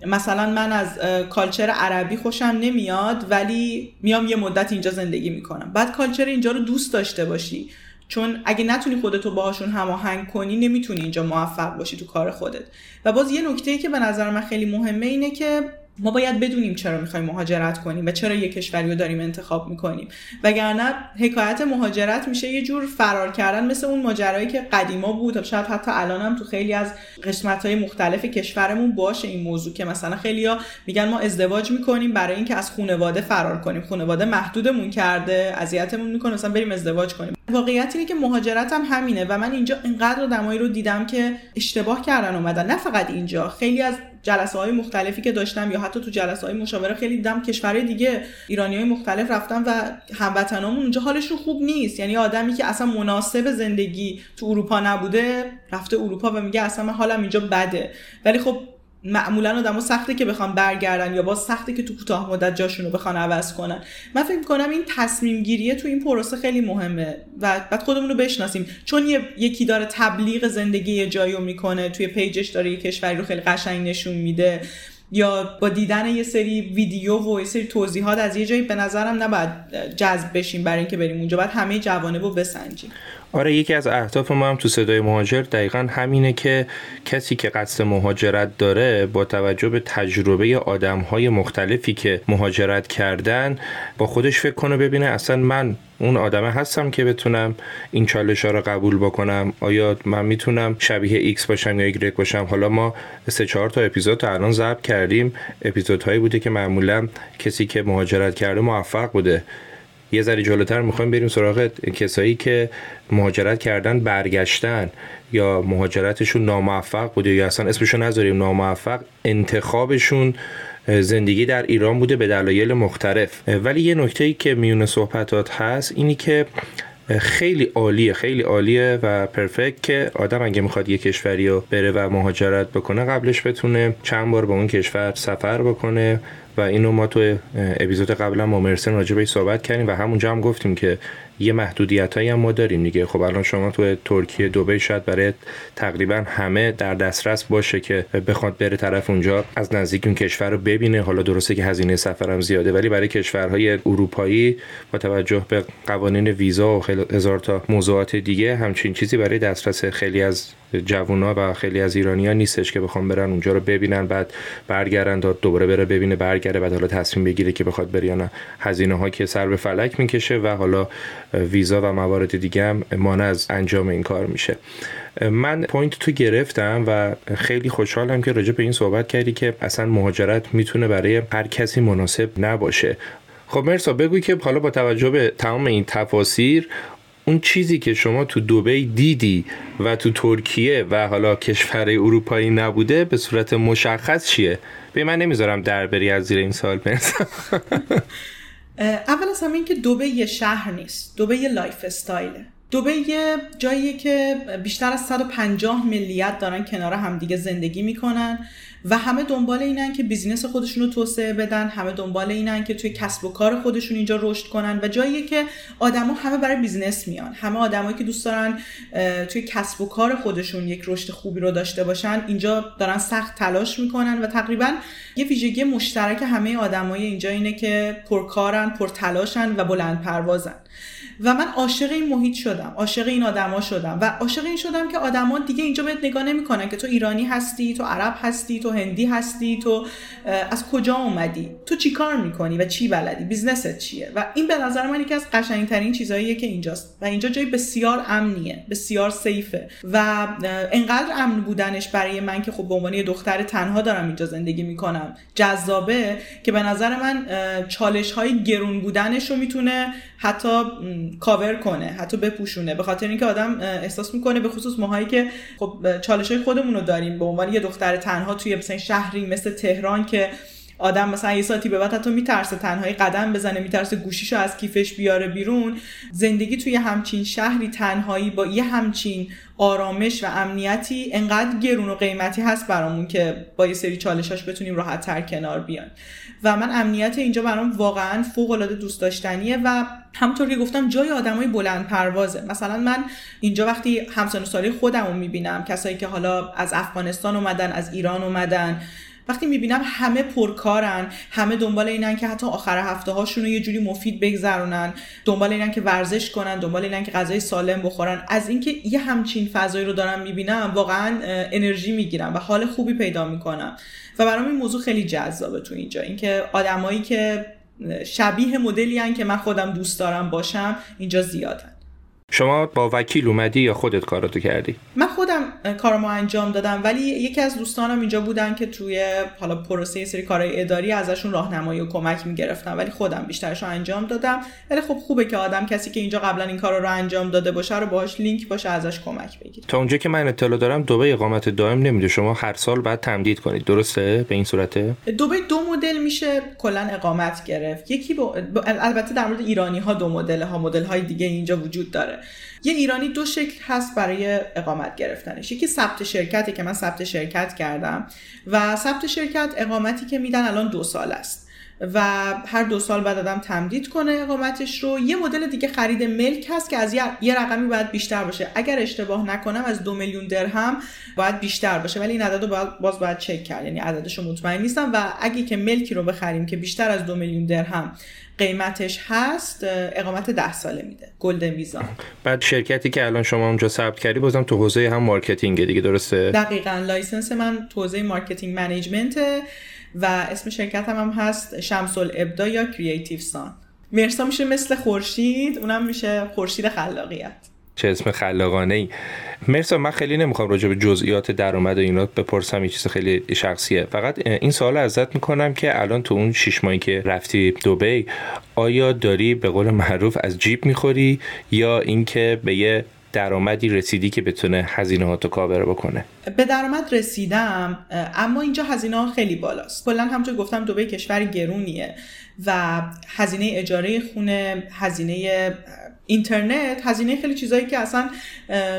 مثلا من از کالچر عربی خوشم نمیاد ولی میام یه مدت اینجا زندگی می‌کنم. بعد کالچر اینجا رو دوست داشته باشی. چون اگه نتونی خودتو باهاشون هماهنگ کنی نمی‌تونی اینجا موفق باشی تو کار خودت. و باز یه نکته که به نظر من خیلی مهمه اینه که ما باید بدونیم چرا می‌خوایم مهاجرت کنیم و چرا یه کشوری رو داریم انتخاب می‌کنیم. وگرنه حکایت مهاجرت میشه یه جور فرار کردن مثل اون ماجرایی که قدیما بود. شاید حتی الان هم تو خیلی از قسمت های مختلف کشورمون باشه این موضوع که مثلا خیلیا میگن ما ازدواج می‌کنیم برای اینکه از خانواده فرار کنیم. خانواده محدودمون کرده اذیتمون می‌کنه مثلا بریم ازدواج کنیم. واقعیت اینه که مهاجرت هم همینه و من اینجا اینقدر آدمایی رو دیدم که اشتباه کردن اومدن. نه فقط اینجا خیلی از جلسه های مختلفی که داشتم یا حتی تو جلسه های مشاوره خیلی دیدم کشورهای دیگه ایرانی های مختلف رفتن و هموطنامون اونجا حالشون خوب نیست. یعنی آدمی که اصلا مناسب زندگی تو اروپا نبوده رفته اروپا و میگه اصلا من حالم اینجا بده. ولی خب معمولا آدمو سخته که بخوان برگردن یا باز سخته که تو کوتاه مدت جاشون رو بخوان عوض کنن. من فکر کنم این تصمیم گیریه تو این پروسه خیلی مهمه و بعد خودمون رو بشناسیم. چون یکی داره تبلیغ زندگی یه جایی رو می‌کنه توی پیجش داره یه کشوری رو خیلی قشنگ نشون میده. یا با دیدن یه سری ویدیو و یه سری توضیحات از یه جایی به نظرم نباید جذب بشیم برای اینکه بریم اونجا. باید همه جوانب رو بسنجیم. آره یکی از اهداف ما هم تو صدای مهاجر دقیقا همینه که کسی که قصد مهاجرت داره با توجه به تجربه آدم های مختلفی که مهاجرت کردن با خودش فکر کنه ببینه اصلا من اون آدمه هستم که بتونم این چالش ها رو قبول بکنم. آیا من می‌تونم شبیه ایکس باشم یا ایگرگ باشم؟ حالا ما سه چهار تا اپیزود تا الان ضبط کردیم. اپیزودهایی بوده که معمولا کسی که مهاجرت کرده موفق بوده. یه ذره جلوتر می‌خوایم بریم سراغ کسایی که مهاجرت کردن برگشتن یا مهاجرتشون ناموفق بوده یا اصلا اسمشو نذاریم ناموفق. انتخابشون زندگی در ایران بوده به دلایل مختلف. ولی یه نکته که میون صحبتات هست اینی که خیلی عالیه خیلی عالیه و پرفکت که آدم اگه می‌خواد یه کشوری رو بره و مهاجرت بکنه قبلش بتونه چند بار به اون کشور سفر بکنه. و اینو ما تو اپیزود قبلا ما مرسن راجع صحبت کردیم و همونجا هم گفتیم که یه محدودیت هایی هم ما داریم دیگه. خب الان شما تو ترکیه دبی شاید برای تقریبا همه در دسترس باشه که بخواد بره طرف اونجا از نزدیک اون کشور رو ببینه. حالا درسته که هزینه سفرم زیاده ولی برای کشورهای اروپایی با توجه به قوانین ویزا و هزار تا موضوعات دیگه همچین چیزی برای دسترس خیلی از جوونا و خیلی از ایرانیا نیستش که بخوان برن اونجا رو ببینن بعد برگردن تا دوباره بره ببینه برگرده بعد حالا تصمیم بگیره که بخواد بره یا نه. هزینه ها که سر به فلک می‌کشه و حالا ویزا و موارد دیگه هم مانع از انجام این کار میشه. من point تو گرفتم و خیلی خوشحالم که راجع به این صحبت کردی که اصلا مهاجرت می‌تونه برای هر کسی مناسب نباشه. خب مهرسا بگو که حالا با توجه به تمام این تفاسیر اون چیزی که شما تو دوبی دیدی و تو ترکیه و حالا کشور اروپایی نبوده به صورت مشخص چیه؟ به من نمی‌ذارم در بری از زیر این سوال مهرسا. اول از همه این که دوبی یه شهر نیست دوبی یه lifestyle ه. دوبی یه جاییه که بیشتر از 150 ملیت دارن کنار همدیگه زندگی می‌کنن. و همه دنبال اینن که business خودشون رو توسعه بدن همه دنبال اینن که توی کسب و کار خودشون اینجا رشد کنن و جاییه که آدما همه برای business میان. همه آدمایی که دوست دارن توی کسب و کار خودشون یک رشد خوبی رو داشته باشن اینجا دارن سخت تلاش می‌کنن و تقریبا یه ویژگی مشترک همه آدمای اینجا اینه که پرکارن پرتلاشن و بلند پروازن. و من عاشق این محیط شدم عاشق این آدما شدم و عاشق این شدم که آدما دیگه اینجا بهت نگاه نمی‌کنن که تو ایرانی هستی تو عرب هستی تو هندی هستی؟ تو از کجا اومدی؟ تو چی کار می‌کنی و چی بلدی؟ business ت چیه؟ و این به نظر من یکی از قشنگترین چیزهاییه که اینجاست. و اینجا جای بسیار امنیه بسیار safe ه و انقدر امن بودنش برای من که خب به عنوان دختر تنها دارم اینجا زندگی می‌کنم. جذابه که به نظر من چالش های گرون بودنش رو می‌تونه حتی کاور کنه حتی بپوشونه. به خاطر اینکه آدم احساس می‌کنه به خصوص ماهایی که خب چالش های خودمون رو داریم. به عنوان یه دختر تنها توی مثلا شهری مثل تهران که آدم مثلا یه ساعتی به بعد حتی میترسه تنهایی قدم بزنه میترسه گوشیشو از کیفش بیاره بیرون. زندگی توی همچین شهری تنهایی با یه همچین آرامش و امنیتی انقدر گرون و قیمتی هست برامون که با یه سری چالشاش بتونیم راحت تر کنار بیان و من امنیت اینجا برام واقعا فوق العاده دوست داشتنیه و همونطور که گفتم جای آدمای بلند پروازه. مثلا من اینجا وقتی همسان سالی خودم رو می‌بینم کسایی که حالا از افغانستان اومدن از ایران اومدن وقتی می‌بینم همه پرکارن همه دنبال اینن که حتی آخر هفته هاشون رو یه جوری مفید بگذرونن دنبال اینن که ورزش کنن دنبال اینن که غذای سالم بخورن. از اینکه یه همچین فضایی رو دارم می‌بینم واقعا انرژی می‌گیرم و حال خوبی پیدا می‌کنم. و برام این موضوع خیلی جذابه تو اینجا. اینکه آدمایی که شبیه مدلی که من خودم دوست دارم باشم اینجا زیادن. شما با وکیل اومدی یا خودت کاراتو کردی؟ من خودم کارمو انجام دادم ولی یکی از دوستانم اینجا بودن که توی حالا پروسه سری کارهای اداری ازشون راهنمایی و کمک می‌گرفتم ولی خودم بیشترش رو انجام دادم. ولی خب خوبه که آدم کسی که اینجا قبلا این کارا رو انجام داده باشه رو باهاش لینک باشه ازش کمک بگیره. تا اونجا که من اطلاع دارم دبی اقامت دائم نمیده. شما هر سال بعد تمدید کنید. درسته؟ به این صورته؟ دبی دو مدل میشه کلا اقامت گرفت. یکی با... البته در مورد ایرانی ها دو مدل ها مدل های دیگه اینجا وجود داره. یه ایرانی دو شکل هست برای اقامت گرفتنش. یکی ثبت شرکته که من ثبت شرکت کردم و ثبت شرکت اقامتی که میدن الان دو سال است و هر دو سال بعد آدم تمدید کنه اقامتش رو. یه مدل دیگه خرید ملک هست که از یه رقمی باید بیشتر باشه. اگر اشتباه نکنم از دو میلیون درهم باید بیشتر باشه ولی این عدد رو باز باید چک کرد. یعنی عددش رو مطمئن نیستم و اگه که ملکی رو بخریم که بیشتر از دو میلیون درهم قیمتش هست اقامت ده ساله میده. golden visa بعد شرکتی که الان شما اونجا ثبت کردی بازم تو حوزه هم marketing دیگه درسته؟ دقیقا. license من تو حوزه marketing management و اسم شرکت هم, هم هست شمس الابداع یا Creative Sun. مهرسا میشه مثل خورشید اونم میشه خورشید خلاقیت. چه اسم خلاقانه ای مهرسا من خیلی نمی‌خوام راجع به جزئیات درآمد و اینا بپرسم یه چیز خیلی شخصیه. فقط این سوال ازت می‌کنم که الان تو اون شش ماهی که رفتی دوبی آیا داری به قول معروف از جیب می‌خوری یا اینکه به یه درآمدی رسیدی که بتونه هزینه ها تو کاور بکنه؟ به درآمد رسیدم اما اینجا هزینه ها خیلی بالاست. کلا همونطور گفتم دوبه کشور گرونیه و هزینه اجاره خونه هزینه اینترنت هزینه خیلی چیزایی که اصلا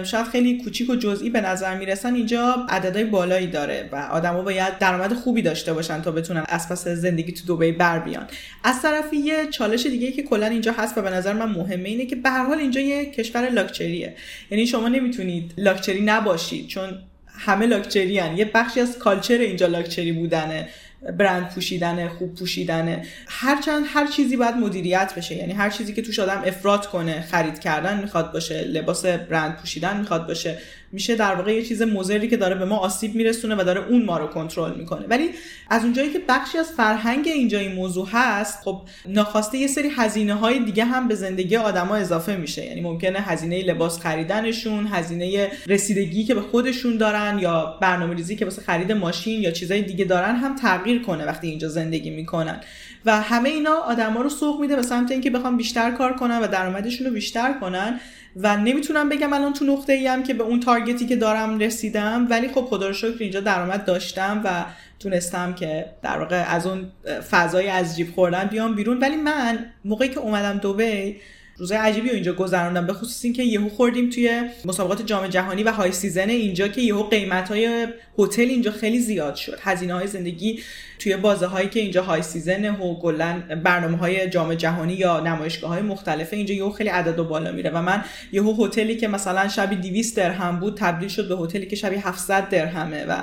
شاید خیلی کوچیک و جزئی به نظر می‌رسن اینجا عددهای بالایی داره و آدما باید درآمد خوبی داشته باشن تا بتونن از پس زندگی تو دبی بر بیان. از طرفی یه چالش دیگه که کلا اینجا هست و به نظر من مهمه اینه که به هر حال اینجا یه کشور لاکچریه. یعنی شما نمی‌تونید لاکچری نباشید چون همه لاکچری هن. یه بخشی از کالچر اینجا لاکچری بودنه. برند پوشیدن خوب پوشیدنه هرچند هر چیزی باید مدیریت بشه. یعنی هر چیزی که توش آدم افراد کنه خرید کردن می‌خواد باشه لباس برند پوشیدن می‌خواد باشه. میشه در واقع یه چیز مضری که داره به ما آسیب میرسونه و داره اون ما رو کنترل می‌کنه. ولی از اونجایی که بخشی از فرهنگ اینجا این موضوع هست خب ناخواسته یه سری هزینه های دیگه هم به زندگی آدما اضافه میشه. یعنی ممکنه هزینه لباس خریدنشون هزینه رسیدگی که به خودشون دارن یا برنامه ریزی که واسه خرید ماشین یا چیزای دیگه دارن هم تغییر کنه وقتی اینجا زندگی می‌کنن. و همه اینا آدما رو سوق میده به سمت اینکه بخوام بیشتر کار کنن و درآمدشون رو بیشتر کنن. و نمی‌تونم بگم الان تو نقطه ای هم که به اون تارگتی که دارم رسیدم ولی خب خدا رو شکر اینجا درآمد داشتم و تونستم که در واقع از اون فضای از جیب خوردن بیام بیرون. ولی من موقعی که اومدم دبی روزای عجیبی اینجا گذروندم به خصوص اینکه یهو خوردیم توی مسابقات جام جهانی و high season اینجا که یهو قیمت های هتل اینجا خیلی زیاد شد. هزینه های زندگی توی بازه هایی که اینجا high season و کلا برنامه های جام جهانی یا نمایشگاه های مختلفه اینجا یهو خیلی عدد و بالا میره و من یهو هتلی که مثلا شبی 200 درهم بود تبدیل شد به هتلی که شبی 700 درهمه و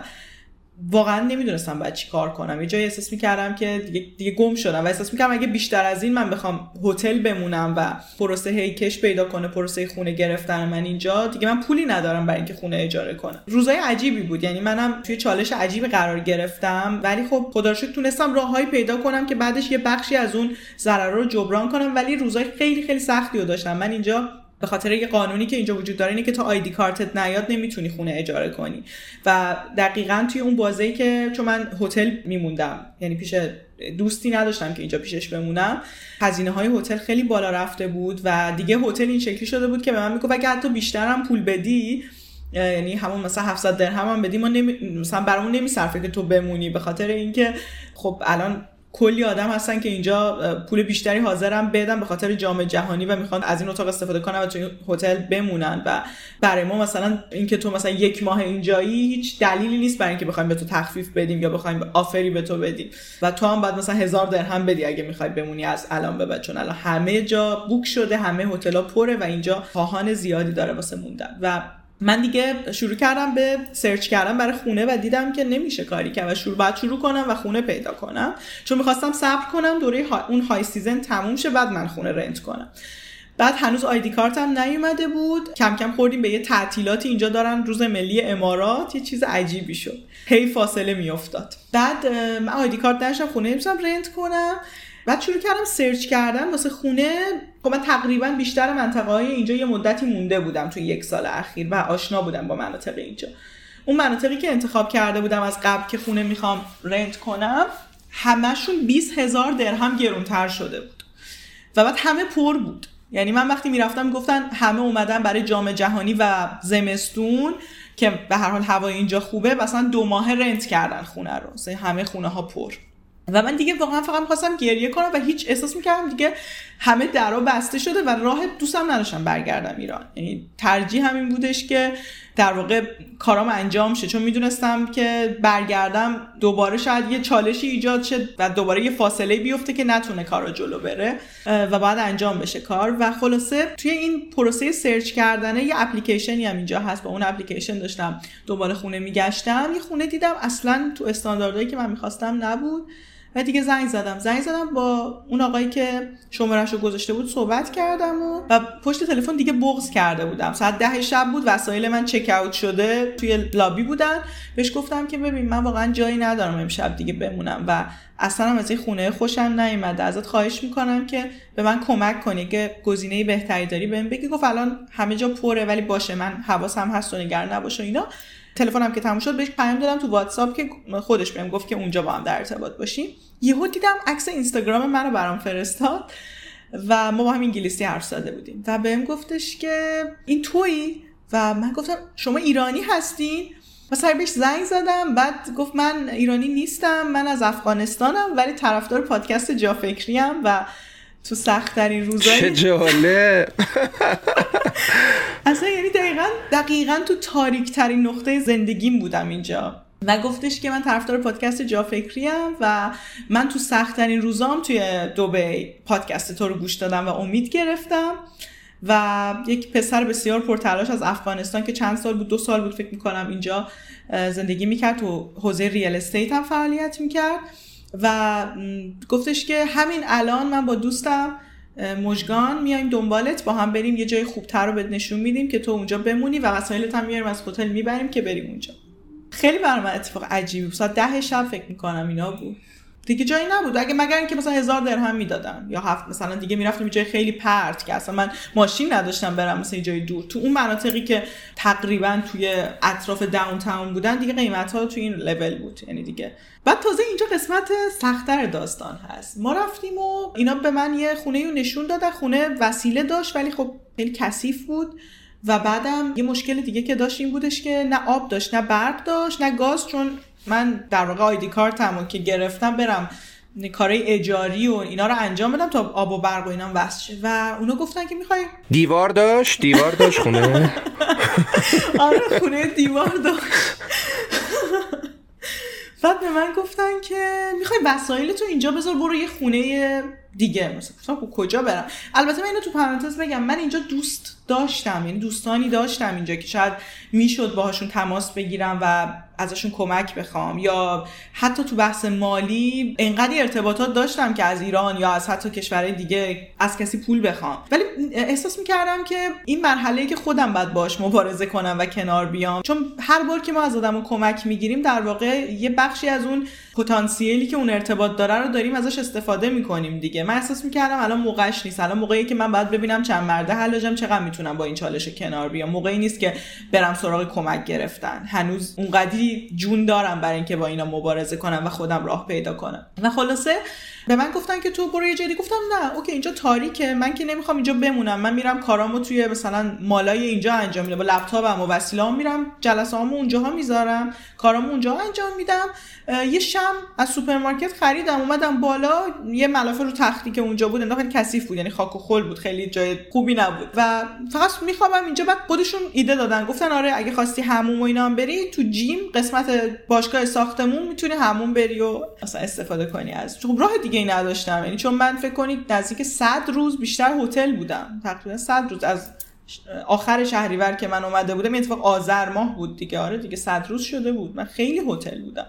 واقعا نمی‌دونستم باید چی کار کنم. یه جایی احساس می‌کردم که دیگه, دیگه گم شدم و احساس می‌کردم اگه بیشتر از این من بخوام هتل بمونم و پروسه هیکش پیدا کنه پروسه خونه گرفتن من اینجا دیگه من پولی ندارم برای اینکه خونه اجاره کنم. روزای عجیبی بود. یعنی منم توی چالش عجیبی قرار گرفتم ولی خب خدا تونستم راههایی پیدا کنم که بعدش یه بخشی از اون ضرر رو جبران کنم ولی روزای خیلی خیلی سختی رو داشتم. من اینجا به خاطر یه قانونی که اینجا وجود داره اینه که تا آیدی کارتت نیاد نمی‌تونی خونه اجاره کنی. و دقیقا توی اون بازه که چون من هتل میموندم یعنی پیش دوستی نداشتم که اینجا پیشش بمونم هزینه های هتل خیلی بالا رفته بود و دیگه هتل این شکلی شده بود که به من می‌گفت اگه حتی بیشترم پول بدی یعنی همون مثلا 700 درهم هم بدی ما نمی... مثلا برامون نمیصرفه که تو بمونی به خاطر اینکه خب الان کلی آدم هستن که اینجا پول بیشتری حاضرم بدن به خاطر جام جهانی و می‌خوان از این اتاق استفاده کنن و تو هتل بمونن. و برای ما مثلا اینکه تو مثلا یک ماه اینجایی هیچ دلیلی نیست برای اینکه بخوایم به تو تخفیف بدیم یا بخوایم offer ی به تو بدیم. و تو هم باید مثلا هزار درهم بدی اگه می‌خوای بمونی از الان به بعد چون الان همه جا book شده همه هتل‌ها پره و اینجا خواهان زیادی داره واسه موندن. و من دیگه شروع کردم به search کردم برای خونه و دیدم که نمیشه کاری که و شروع باید شروع کنم و خونه پیدا کنم. چون می‌خواستم صبر کنم دوره اون high season تموم شه بعد من خونه rent کنم. بعد هنوز آیدی کارتم نیومده بود. کم کم خوردیم به یه تعطیلاتی اینجا دارن روز ملی امارات. یه چیز عجیبی شد. هی فاصله میافتاد. بعد من آیدی کارت داشتم خونه نمی‌تونم رنت کنم. بعد شروع کردم سرچ کردم واسه خونه. خب من تقریبا بیشتر منطقه های اینجا یه مدتی مونده بودم توی یک سال اخیر و آشنا بودم با مناطق اینجا. اون مناطقی که انتخاب کرده بودم از قبل که خونه می‌خوام رنت کنم همشون 20 هزار درهم گرونتر شده بود و بعد همه پر بود. یعنی من وقتی می‌رفتم گفتن همه اومدن برای جام جهانی و زمستون که به هر حال هوای اینجا خوبه مثلا دو ماه رنت کردن خونه رو. همه خونه ها پر. و من دیگه واقعا فقط می‌خواستم گریه کنم و هیچ احساس می‌کردم دیگه همه درا بسته شده و راه دوستم نداشتم برگردم ایران. یعنی ترجیح همین بودش که در واقع کارام انجام شه. چون می‌دونستم که برگردم دوباره شاید یه چالشی ایجاد شه و دوباره یه فاصله بیفته که نتونه کار رو جلو بره و بعد انجام بشه کار. و خلاصه توی این پروسه سرچ کردنه یه اپلیکیشنی هم اینجا هست. با اون اپلیکیشن داشتم دوباره خونه میگشتم. یه خونه دیدم اصلا تو استانداردهایی که من می‌خواستم نبود. و دیگه زنگ زدم. زنگ زدم با اون آقایی که شمارش رو گذاشته بود صحبت کردم و, و پشت تلفن دیگه بغض کرده بودم. ساعت ده شب بود وسایل من چک اوت شده توی لابی بودن. بهش گفتم که ببین من واقعا جایی ندارم امشب دیگه بمونم و اصلا هم از این خونه خوشم نیومده. ازت خواهش می‌کنم که به من کمک کنی که گزینه بهتری داری بهم بگی. گفت الان همه جا پره ولی باشه من حواسم هست و نگران نباشه اینا. تلفنم که تموم شد بهش پیام دادم تو واتساپ که خودش بهم گفت که اونجا با هم در ارتباط باشیم. یهو دیدم عکس اینستاگرام منو برام فرستاد و ما با هم انگلیسی حرف زده بودیم و بهم گفتش که این تویی؟ و من گفتم شما ایرانی هستین و سر بهش زنگ زدم بعد گفت من ایرانی نیستم من از افغانستانم ولی طرفدار پادکست جا فکریم و تو سخت ترین روزای چه جالب. اصلا یعنی دقیقا دقیقا تو تاریک ترین نقطه زندگیم بودم اینجا. و گفتش که من طرفدار پادکست جا فکریم و من تو سختترین روزام توی دوبی پادکست تو رو گوش دادم و امید گرفتم. و یک پسر بسیار پرتلاش از افغانستان که چند سال بود دو سال بود فکر می‌کنم اینجا زندگی می‌کرد تو حوزه ریال استیت هم فعالیت می‌کرد. و گفتش که همین الان من با دوستم مجگان میایم دنبالت با هم بریم یه جای خوبتر رو بهت نشون میدیم که تو اونجا بمونی و وسایلت هم میاریم از هتل می‌بریم که بریم اونجا. خیلی برای من اتفاق عجیبی بود. ساعت ده شب فکر می‌کنم اینا بود. دیگه جایی نبود. اگه مگر اینکه مثلا هزار درهم می‌دادن یا هفت مثلا دیگه می‌رفتم جای خیلی پرت که اصلا من ماشین نداشتم برم مثلا جای دور. تو اون مناطقی که تقریبا توی اطراف داون تاون بودن دیگه قیمت ها تو این لول بود. یعنی دیگه. بعد تازه اینجا قسمت سختتر داستان هست. ما رفتیم و اینا به من یه خونه رو نشون دادن خونه وسیله داشت ولی خب خیلی کثیف بود و بعدم یه مشکل دیگه که داشت این بودش که نه آب داشت نه برق داشت نه گاز چون من در واقع آیدی کارتمو که گرفتم برم کارهای اجاری و اینا رو انجام بدم تا آب و برق و اینا وصل شه. و اونا گفتن که می‌خوای دیوار داشت؟ دیوار داشت خونه؟ آره خونه دیوار داشت. بعد به من گفتن که می‌خوای وسایل تو اینجا بذار برو یه خونه دیگه مثلا خب کجا برم؟ البته من اینو تو پرانتز بگم من اینجا دوست داشتم یعنی دوستانی داشتم اینجا که شاید می‌شد باهاشون تماس بگیرم و ازشون کمک بخوام یا حتی تو بحث مالی انقدر ارتباطات داشتم که از ایران یا از حتی کشورهای دیگه از کسی پول بخوام. ولی احساس می‌کردم که این مرحله که خودم باید باش مبارزه کنم و کنار بیام چون هر بار که ما از آدم کمک می‌گیریم در واقع یه بخشی از اون پتانسیلی که اون ارتباط داره رو داریم ازش استفاده می‌کنیم دیگه. من احساس می‌کردم الان موقعش نیست. الان موقعی که من باید ببینم چند مرده حلاجم چقدر می‌تونم با این چالش کنار بیام. موقعی نیست که برم سراغ کمک گرفتن. هنوز اونقدری جون دارم برای اینکه با اینا مبارزه کنم و خودم راه پیدا کنم. و خلاصه به من گفتن که تو برو یه جایی گفتم نه okay اینجا تاریکه. من که نمی‌خوام اینجا بمونم. من میرم کارامو توی مثلا mall ای اینجا انجام میدم. با لپتاپم و وسیله‌ام میرم جلسه‌امو اونجاها می‌ذارم. کارامو اونجا انجام میدم. یه شمع از سوپرمارکت خریدم اومدم بالا. یه ملافه رو تختی که اونجا بود انداخت کثیف بود. یعنی خاک و خل بود خیلی جای خوبی نبود. و فقط می‌خوابم اینجا. بعد خودشون ایده دادن. گفتن آره اگه خواستی حموم و اینا هم بری تو gym قسمت باشگاه ساختمون می‌تونی هموم بری و استفاده کنی از. خب راه دیگه ای نداشتم. یعنی چون من فکر کنید نزدیک 100 روز بیشتر هتل بودم. تقریبا 100 روز از آخر شهریور که من اومده بودم اتفاق آذر ماه بود دیگه. آره دیگه 100 روز شده بود. من خیلی هتل بودم.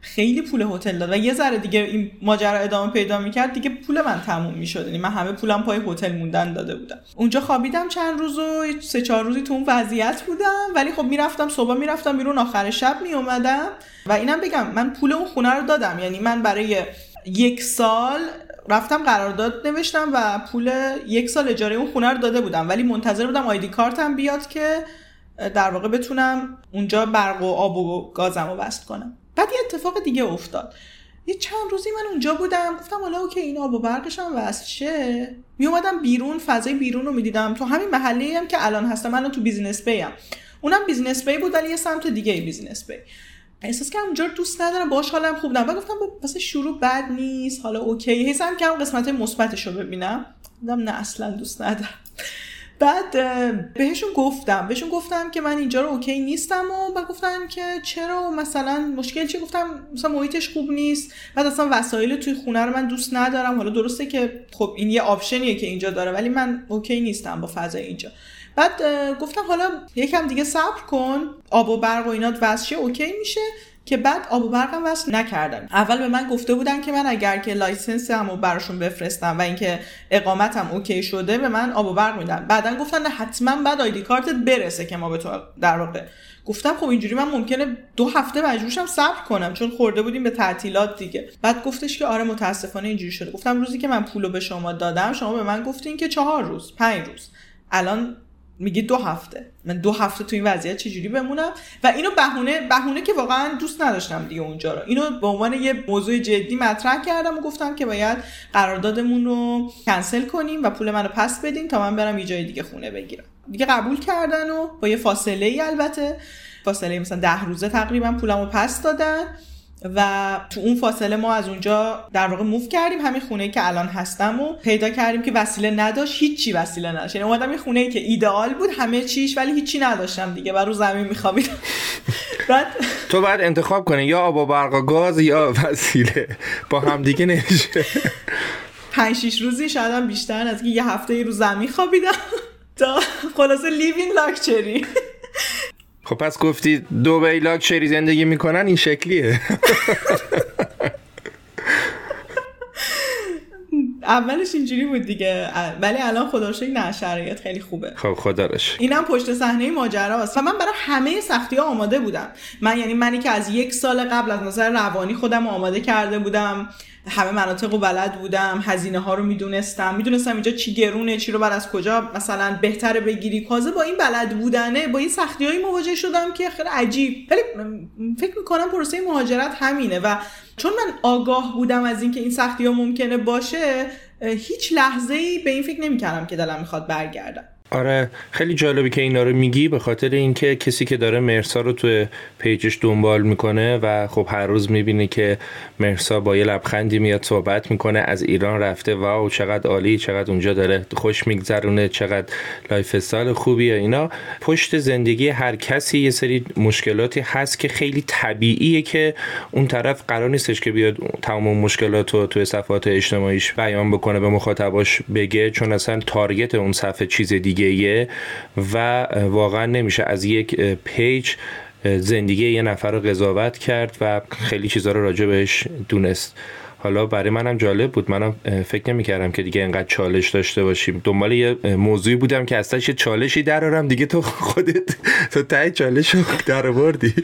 خیلی پول هتل داد و یه ذره دیگه این ماجرا ادامه پیدا می‌کرد دیگه پول من تموم می‌شد. یعنی من همه پولم پای هتل موندن داده بودم. اونجا خوابیدم چند روز و سه چهار روزی تو اون وضعیت بودم. ولی خب می‌رفتم صبح می‌رفتم بیرون آخر شب میومدم و اینم بگم من پول اون خونه رو دادم. یعنی من برای یک سال رفتم قرارداد نوشتم و پول یک سال اجاره اون خونه رو داده بودم. ولی منتظر بودم ID card م بیاد که در واقع بتونم اونجا برق و آب و گازم رو وصل کنم. بعد یه اتفاق دیگه افتاد. یه چند روزی من اونجا بودم گفتم حالا okay این آب و برقش هم وصل شه. می اومدم بیرون فضای بیرون رو می‌دیدم. تو همین محله هم که الان هستم من تو Business Bay م اونم Business Bay بود ولی یه سمت دیگه Business Bay. احساس کردم اونجا دوست ندارم باهاش حالم خوب نبود. گفتم واسه شروع بد نیست حالا okay. حسم کردم قسمت مثبتش رو ببینم. دیدم نه اصلا دوست ندارم. بعد بهشون گفتم. بهشون گفتم که من اینجا رو okay نیستم و بعد گفتن که چرا؟ مثلا مشکل چی؟ گفتم مثلا محیطش خوب نیست. بعد اصلا وسایل توی خونه رو من دوست ندارم. حالا درسته که خب این یه option یه که اینجا داره ولی من okay نیستم با فضای اینجا. بعد گفتم حالا یکم دیگه صبر کن آب و برق و اینات واست okay میشه که بعد آب و برقم وصل نکردم اول به من گفته بودن که من اگر که license هم براشون بفرستم و اینکه اقامتم okay شده به من آب و برق میدن. بعدا گفتن نه حتما باید ID card ت برسه که ما به تو در واقع. گفتم خب اینجوری من ممکنه دو هفته مجبورشم صبر کنم چون خورده بودیم به تعطیلات دیگه. بعد گفتش که آره متاسفانه اینجوری شده. گفتم روزی که من پولو به شما دادم شما به من گفتین که چهار روز پنج روز. الان میگه دو هفته. من دو هفته تو این وضعیت چجوری بمونم؟ و اینو بهونه بهونه که واقعا دوست نداشتم دیگه اونجا رو. اینو به عنوان یه موضوع جدی مطرح کردم و گفتم که باید قراردادمون رو کنسل کنیم و پول منو پس بدیم تا من برم یه جای دیگه خونه بگیرم. دیگه قبول کردن و با یه فاصله ای البته. فاصله مثلا ده روزه تقریبا پولمو پس دادن. و تو اون فاصله ما از اونجا در واقع موف کردیم همین خونه که الان هستم و پیدا کردیم که وسیله نداشت هیچی وسیله نداشت. یعنی اومدم یه خونه که ایدئال بود همه چیش ولی هیچی نداشتم دیگه و رو زمین میخوابیدم. بعد تو بعد انتخاب کنی یا آب و برق گاز یا وسیله. با هم دیگه نمیشه. پنج شیش روزی شاید بیشتر از یه هفته رو زمین خوابیدم. تا خلاصه لیوین لاکچری خب پس گفتی دو لاکچری زندگی می‌کنن این شکلیه. اولش اینجوری بود دیگه. ولی الان خدا نه شرایط خیلی خوبه. خب خدا اینم پشت صحنه ماجراست. و من برای همه سختی ها آماده بودم. من یعنی منی که از یک سال قبل از نظر روانی خودم آماده کرده بودم. همه مناطق رو بلد بودم. هزینه ها رو می‌دونستم. می‌دونستم اینجا چی گرونه چی رو بعد از کجا مثلا بهتره بگیری. کازه با این بلد بودنه با این سختی هایی مواجه شدم که خیلی عجیب. ولی فکر می‌کنم پروسه مهاجرت همینه و چون من آگاه بودم از اینکه این سختی ها ممکنه باشه هیچ لحظه ای به این فکر نمی‌کردم که دلم می‌خواد برگردم. آره خیلی جالبی که اینا رو میگی به خاطر اینکه کسی که داره مهرسا رو توی page ش دنبال می‌کنه و خب هر روز می‌بینه که مهرسا با یه لبخندی میاد صحبت می‌کنه از ایران رفته wow چقدر عالی چقدر اونجا داره خوش میگذرونه چقدر lifestyle خوبیه اینا. پشت زندگی هر کسی یه سری مشکلاتی هست که خیلی طبیعیه که اون طرف قرار نیستش که بیاد تمام مشکلات رو توی صفحات اجتماعیش بیان بکنه به مخاطباش بگه چون اصلا تارگت اون صفحه چیز دیگه و واقعا نمیشه از یک پیج زندگی یه نفر رو قضاوت کرد و خیلی چیزها رو راجع بهش دونست. حالا برای منم جالب بود. منم فکر نمی کردم که دیگه انقدر چالش داشته باشیم. دنبال یه موضوعی بودم که اصلا یه چالشی درارم دیگه تو خودت تو تای چالش رو در بردی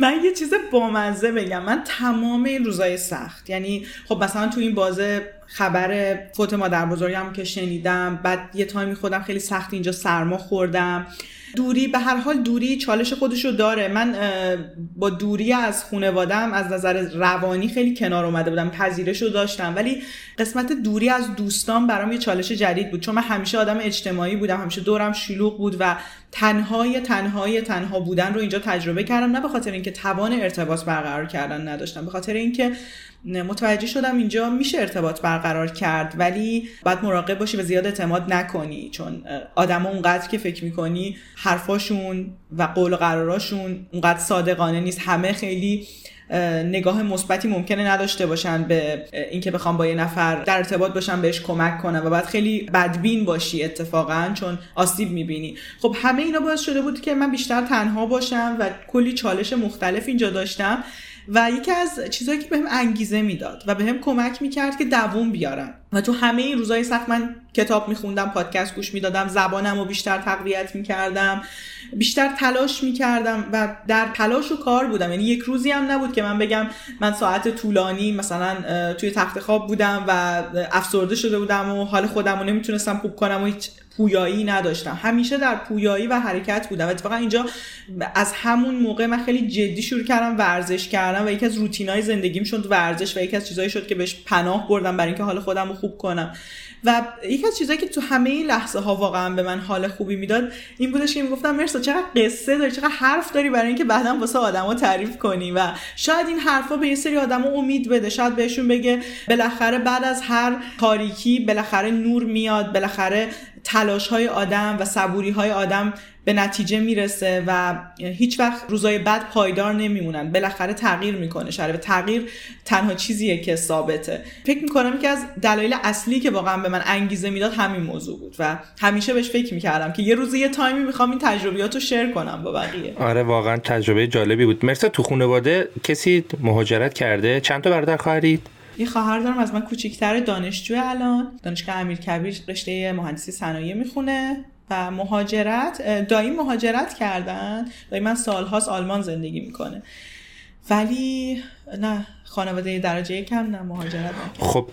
من یه چیز بامزه بگم. من تمام این روزای سخت. یعنی خب مثلا تو این بازه خبر فوت مادر بزرگم که شنیدم بعد یه تایمی خودم خیلی سخت اینجا سرما خوردم. دوری به هر حال دوری چالش خودشو داره. من با دوری از خانوادم از نظر روانی خیلی کنار اومده بودم پذیرش داشتم. ولی قسمت دوری از دوستان برام یه چالش جدید بود. چون من همیشه آدم اجتماعی بودم همیشه دورم شلوغ بود و تنهای تنهای تنها بودن رو اینجا تجربه کردم. نه به خاطر اینکه توان ارتباط برقرار کردن نداشتم به خاطر اینکه متوجه شدم اینجا میشه ارتباط برقرار کرد. ولی باید مراقب باشی به زیاد اعتماد نکنی چون آدما اونقدر که فکر می‌کنی حرفاشون و قول و قراراشون اونقدر صادقانه نیست. همه خیلی نگاه مثبتی ممکنه نداشته باشن به اینکه بخوام با یه نفر در ارتباط باشم بهش کمک کنم و بعد خیلی بدبین باشی اتفاقا چون آسیب می‌بینی. خب همه اینا باعث شده بود که من بیشتر تنها باشم و کلی چالش مختلف اینجا داشتم. و یکی از چیزهایی که بهم انگیزه می‌داد و بهم کمک می‌کرد که دووم بیارم. و تو همه این روزهای سخت من کتاب میخوندم پادکست گوش می‌دادم زبانم رو بیشتر تقویت می‌کردم بیشتر تلاش می‌کردم و در تلاش و کار بودم. یعنی یک روزی هم نبود که من بگم من ساعت طولانی مثلا توی تخت خواب بودم و افسرده شده بودم و حال خودم رو نمی‌تونستم خوب کنم و هیچ پویایی نداشتم. همیشه در پویایی و حرکت بودم. اتفاقا اینجا از همون موقع من خیلی جدی شروع کردم ورزش کردم و یکی از روتینای زندگیم شد ورزش و یکی از چیزایی شد که بهش پناه بردم برای اینکه حال خودم رو خوب کنم. و یکی از چیزایی که تو همه این لحظه ها واقعا به من حال خوبی می‌داد این بودش که می‌گفتم مرسا چقدر قصه داری چقدر حرف داری برای اینکه بعدا واسه آدما تعریف کنی. و شاید این حرفا به یه سری آدما امید بده. شاید بهشون بگه بالاخره بعد از هر تاریکی بالاخره نور میاد بالاخره تلاش های آدم و صبوری های آدم به نتیجه می‌رسه و هیچ وقت روزای بعد پایدار نمیمونن. بالاخره تغییر می‌کنه شرایط تغییر تنها چیزیه که ثابته. فکر می‌کنم که از دلایل اصلی که واقعا به من انگیزه می‌داد همین موضوع بود و همیشه بهش فکر می‌کردم که یه روزی یه تایمی می‌خوام این تجربیات رو شیر کنم با بقیه. آره واقعا تجربه جالبی بود. مرسا تو خانواده کسی مهاجرت کرده؟ چند تا برادر خواهرید؟ یه خواهر دارم از من کوچیکتر دانشجو الان. دانشگاه امیرکبیر رشته مهندسی صنایع می‌خونه و مهاجرت دایی مهاجرت کردن. دایی من سالهاست آلمان زندگی می‌کنه. ولی نه خانواده درجه کم نه مهاجرت خب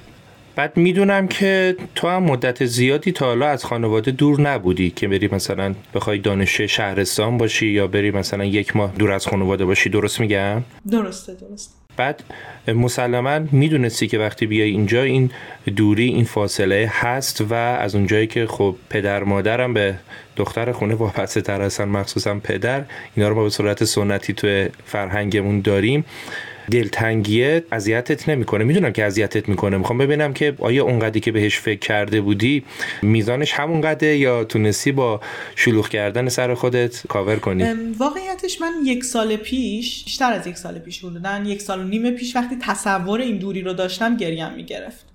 بعد می‌دونم که تو هم مدت زیادی تا حالا از خانواده دور نبودی که بری مثلا بخوای دانشجوی شهرستان باشی یا بری مثلا یک ماه دور از خانواده باشی. درست میگم؟ درسته درست بعد مسلما می‌دونستی که وقتی بیای اینجا این دوری این فاصله هست و از اونجایی که خب پدر مادرم به دختر خونه وابسته تر هستن مخصوصا پدر اینا رو ما به صورت سنتی تو فرهنگمون داریم. دلتنگیه اذیتت نمی‌کنه. می‌دونم که اذیتت می‌کنه. می‌خوام ببینم که آیا اونقدری که بهش فکر کرده بودی میزانش همونقدره یا تونستی با شلوغ کردن سر خودت کاور کنی؟ واقعیتش من یک سال پیش بیشتر از یک سال پیش بودن یک سال و نیم پیش وقتی تصور این دوری رو داشتم گریم می‌گرفت.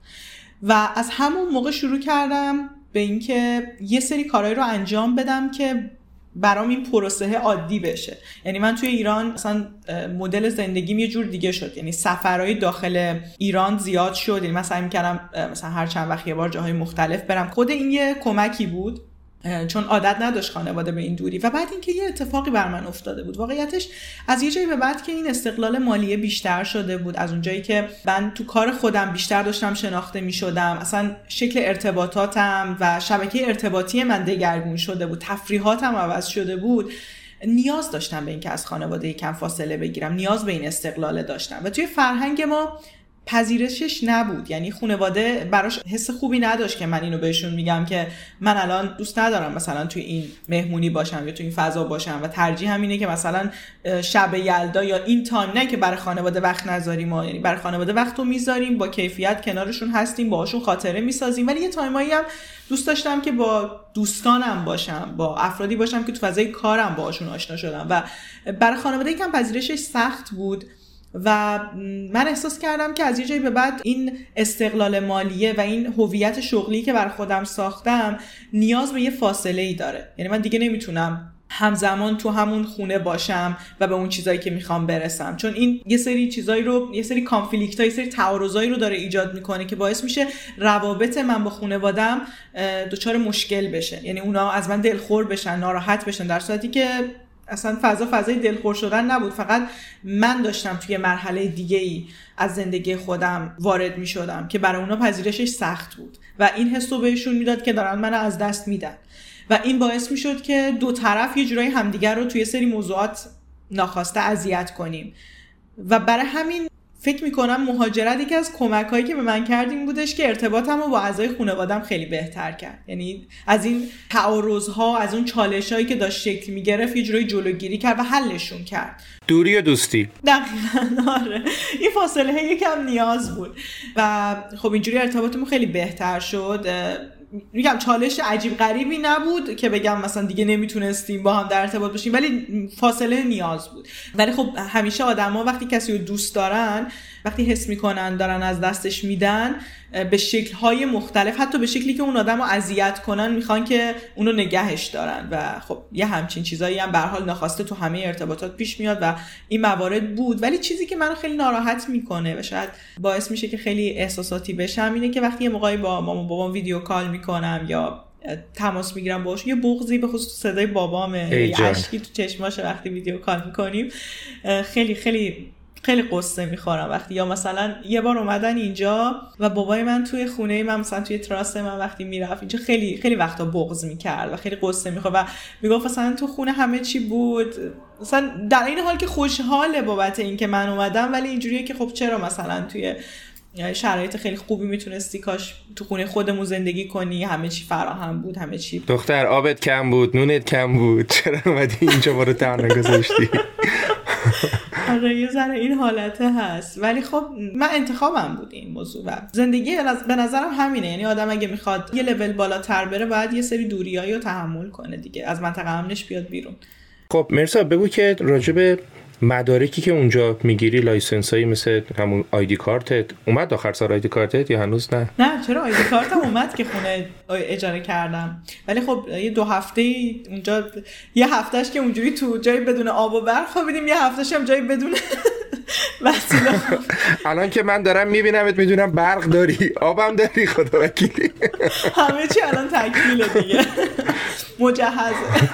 و از همون موقع شروع کردم به اینکه یه سری کارهایی رو انجام بدم که برام این پروسه عادی بشه. یعنی من توی ایران مثلا مدل زندگیم یه جور دیگه شد. یعنی سفرهای داخل ایران زیاد شد. یعنی مثلا می‌کردم مثلا هر چند وقت یه بار جاهای مختلف برم. خود این یه کمکی بود. چون عادت نداشت خانواده به این دوری. و بعد اینکه یه اتفاقی بر من افتاده بود. واقعیتش از یه جایی به بعد که این استقلال مالیه بیشتر شده بود از اونجایی که من تو کار خودم بیشتر داشتم شناخته می شدم اصلا شکل ارتباطاتم و شبکه ارتباطی من دگرگون شده بود. تفریحاتم عوض شده بود. نیاز داشتم به اینکه از خانواده کم فاصله بگیرم. نیاز به این استقلال داشتم. و توی فرهنگ ما پذیرشش نبود. یعنی خانواده براش حس خوبی نداشت که من اینو بهشون میگم که من الان دوست ندارم مثلا توی این مهمونی باشم یا توی این فضا باشم. و ترجیح همینه که مثلا شب یلدا یا این تایم نه که برای خانواده وقت نذاریم ما. یعنی برای خانواده وقت رو می‌ذاریم با کیفیت کنارشون هستیم باهاشون خاطره می‌سازیم. ولی یه تایمایی هم دوست داشتم که با دوستانم باشم با افرادی باشم که تو فضای کارم باهاشون آشنا شدم. و برای خانواده یکم پذیرشش سخت بود و من احساس کردم که از یه جایی به بعد این استقلال مالیه و این هویت شغلی که بر خودم ساختم نیاز به یه فاصله ای داره. یعنی من دیگه نمی‌تونم همزمان تو همون خونه باشم و به اون چیزایی که می‌خوام برسم. چون این یه سری چیزایی رو یه سری کانفلیکت یه سری تعارضایی رو داره ایجاد می‌کنه که باعث میشه روابط من با خانوادم دچار مشکل بشه. یعنی اونا از من دلخور بشن ناراحت بشن در صورتی که اصلا فضا فضای دلخور شدن نبود. فقط من داشتم توی مرحله دیگه ای از زندگی خودم وارد می شدم که برای اونا پذیرشش سخت بود و این حس رو بهشون می‌داد که دارن منو از دست میدن. و این باعث می شد که دو طرف یه جورایی همدیگر رو توی سری موضوعات ناخواسته اذیت کنیم. و برای همین فکر می‌کنم مهاجرت یکی از کمک هایی که به من کرد این بودش که ارتباطم رو با اعضای خانوادم خیلی بهتر کرد. یعنی از این تعارض ها از اون چالش هایی که داشت شکل می‌گرفت یه جورایی جلوگیری کرد و حلشون کرد. دوری و دوستی. دقیقا آره. این فاصله یکم نیاز بود. و خب اینجوری ارتباطمون خیلی بهتر شد. میگم چالش عجیب غریبی نبود که بگم مثلا دیگه نمی‌تونستیم با هم در ارتباط باشیم ولی فاصله نیاز بود. ولی خب همیشه آدما وقتی کسی رو دوست دارن وقتی حس می‌کنن دارن از دستش میدن به شکلهای مختلف حتی به شکلی که اون آدم رو اذیت کنن می‌خوان که اونو نگهش دارن. و خب یه همچین چیزایی هم به حال ناخواسته تو همه ارتباطات پیش میاد و این موارد بود. ولی چیزی که منو خیلی ناراحت می‌کنه و شاید باعث میشه که خیلی احساساتی بشم اینه که وقتی یه موقعی با مامان بابام ویدیو کال می‌کنم یا تماس می‌گیرم باش یه بغضی به خصوص صدای بابامه اشکی تو چشماش وقتی ویدیو کال می‌کنیم خیلی خیلی خیلی قصه می‌خورم وقتی یا مثلا یه بار اومدن اینجا و بابای من توی خونه من مثلا توی تراس من وقتی می‌رفت اینجا خیلی خیلی وقتا بغض می‌کرد و خیلی قصه می‌خورد و می‌گفت مثلا تو خونه همه چی بود. مثلا در این حال که خوشحاله بابت اینکه من اومدم ولی اینجوریه که خب چرا مثلا توی شرایط خیلی خوبی می‌تونستی کاش تو خونه خودمون زندگی کنی؟ همه چی فراهم بود همه چی دختر آبت کم بود نونت کم بود. چرا اومدی اینجا؟ ما رو تنها گذاشتی. آره یه ذره این حالته هست. ولی خب من انتخابم بود این موضوع و زندگی به نظرم همینه. یعنی آدم اگه می‌خواد یه لول بالاتر بره باید یه سری دوریایی رو تحمل کنه دیگه. از منطقه امنش بیاد بیرون. خب مرسا بگو که راجب مدارکی که اونجا می‌گیری license هایی مثل همون ID card ت اومد آخر سال ID card ت یا هنوز نه؟ نه چرا ID card م اومد که خونه اجاره کردم. ولی خب یه دو هفته اونجا یه هفتهش که اونجوری تو جایی بدون آب و برق خوابیدیم یه هفتهش هم جایی بدون الان که من دارم میبینمت می‌دونم برق داری آبم داری خدا وکیلی همه چی الان تکمیله دیگه. مجهزه.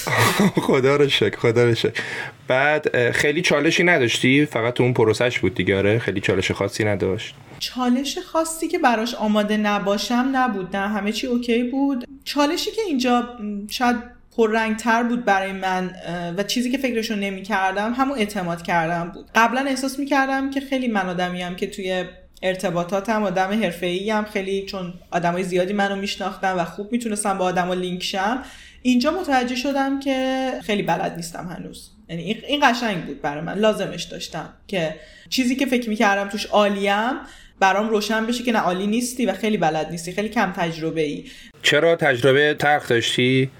خدا رو شک خدا رو شک بعد خیلی چالشی نداشتی؟ فقط تو اون پروسش بود دیگه آره. خیلی چالش خاصی نداشت. چالش خاصی که براش آماده نباشم نبود نه. همه چی اوکی بود. چالشی که اینجا شاید پررنگتر بود برای من و چیزی که فکرشو نمی کردم همون اعتماد کردم بود. قبلا احساس می کردم که خیلی من آدمیم که توی ارتباطاتم آدم حرفه‌ای هم خیلی چون آدمای زیادی منو میشناختن و خوب می‌تونستم با آدما لینک شم. اینجا متوجه شدم که خیلی بلد نیستم هنوز. یعنی این قشنگ بود برای من. لازمش داشتم که چیزی که فکر می‌کردم توش عالیم برام روشن بشه که نه عالی نیستی و خیلی بلد نیستی خیلی کم تجربه ای چرا تجربه ترخ داشتی؟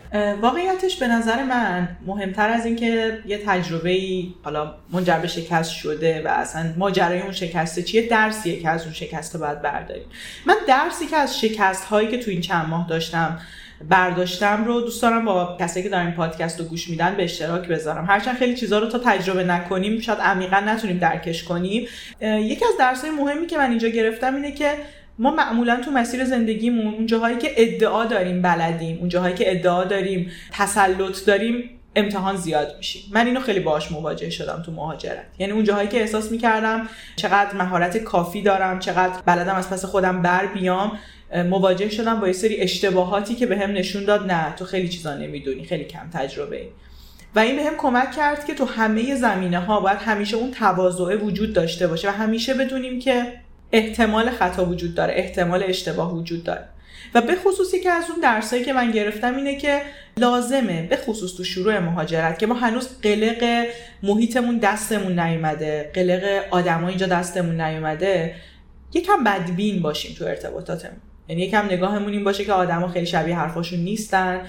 واقعیتش به نظر من مهمتر از اینکه یه تجربه ای حالا منجر به شکست شده و اصلا ماجرای اون شکسته چیه درسیه که از اون شکسته باید برداریم. من درسی که از شکست هایی که تو این چند ماه داشتم برداشتم رو. دوست دارم با کسایی که دارن این پادکست رو گوش میدن به اشتراک بذارم. هرچند خیلی چیزها رو تا تجربه نکنیم شاید عمیقا نتونیم درکش کنیم. یکی از درسهای مهمی که من اینجا گرفتم اینه که ما معمولا تو مسیر زندگیمون اون جاهایی که ادعا داریم بلدیم اون جاهایی که ادعا داریم تسلط داریم امتحان زیاد میشیم من اینو خیلی باهاش مواجه شدم تو مهاجرت. یعنی اون جاهایی که احساس می‌کردم چقدر مهارت کافی دارم چقدر بلدم از پس خودم بر بیام مواجه شدم با یه سری اشتباهاتی که بهم نشون داد نه تو خیلی چیزا نمی‌دونی خیلی کم تجربه ای. و این بهم کمک کرد که تو همه زمینه ها باید همیشه اون تواضع وجود داشته باشه و همیشه بدونیم که احتمال خطا وجود داره احتمال اشتباه وجود داره. و به خصوصی که از اون درسایی که من گرفتم اینه که لازمه به خصوص تو شروع مهاجرت که ما هنوز قلق محیطمون دستمون نیومده قلق آدما اینجا دستمون نیومده یکم بدبین باشیم تو ارتباطاتمون. یعنی یکم نگاهمون این باشه که آدما خیلی شبیه حرفاشون نیستن.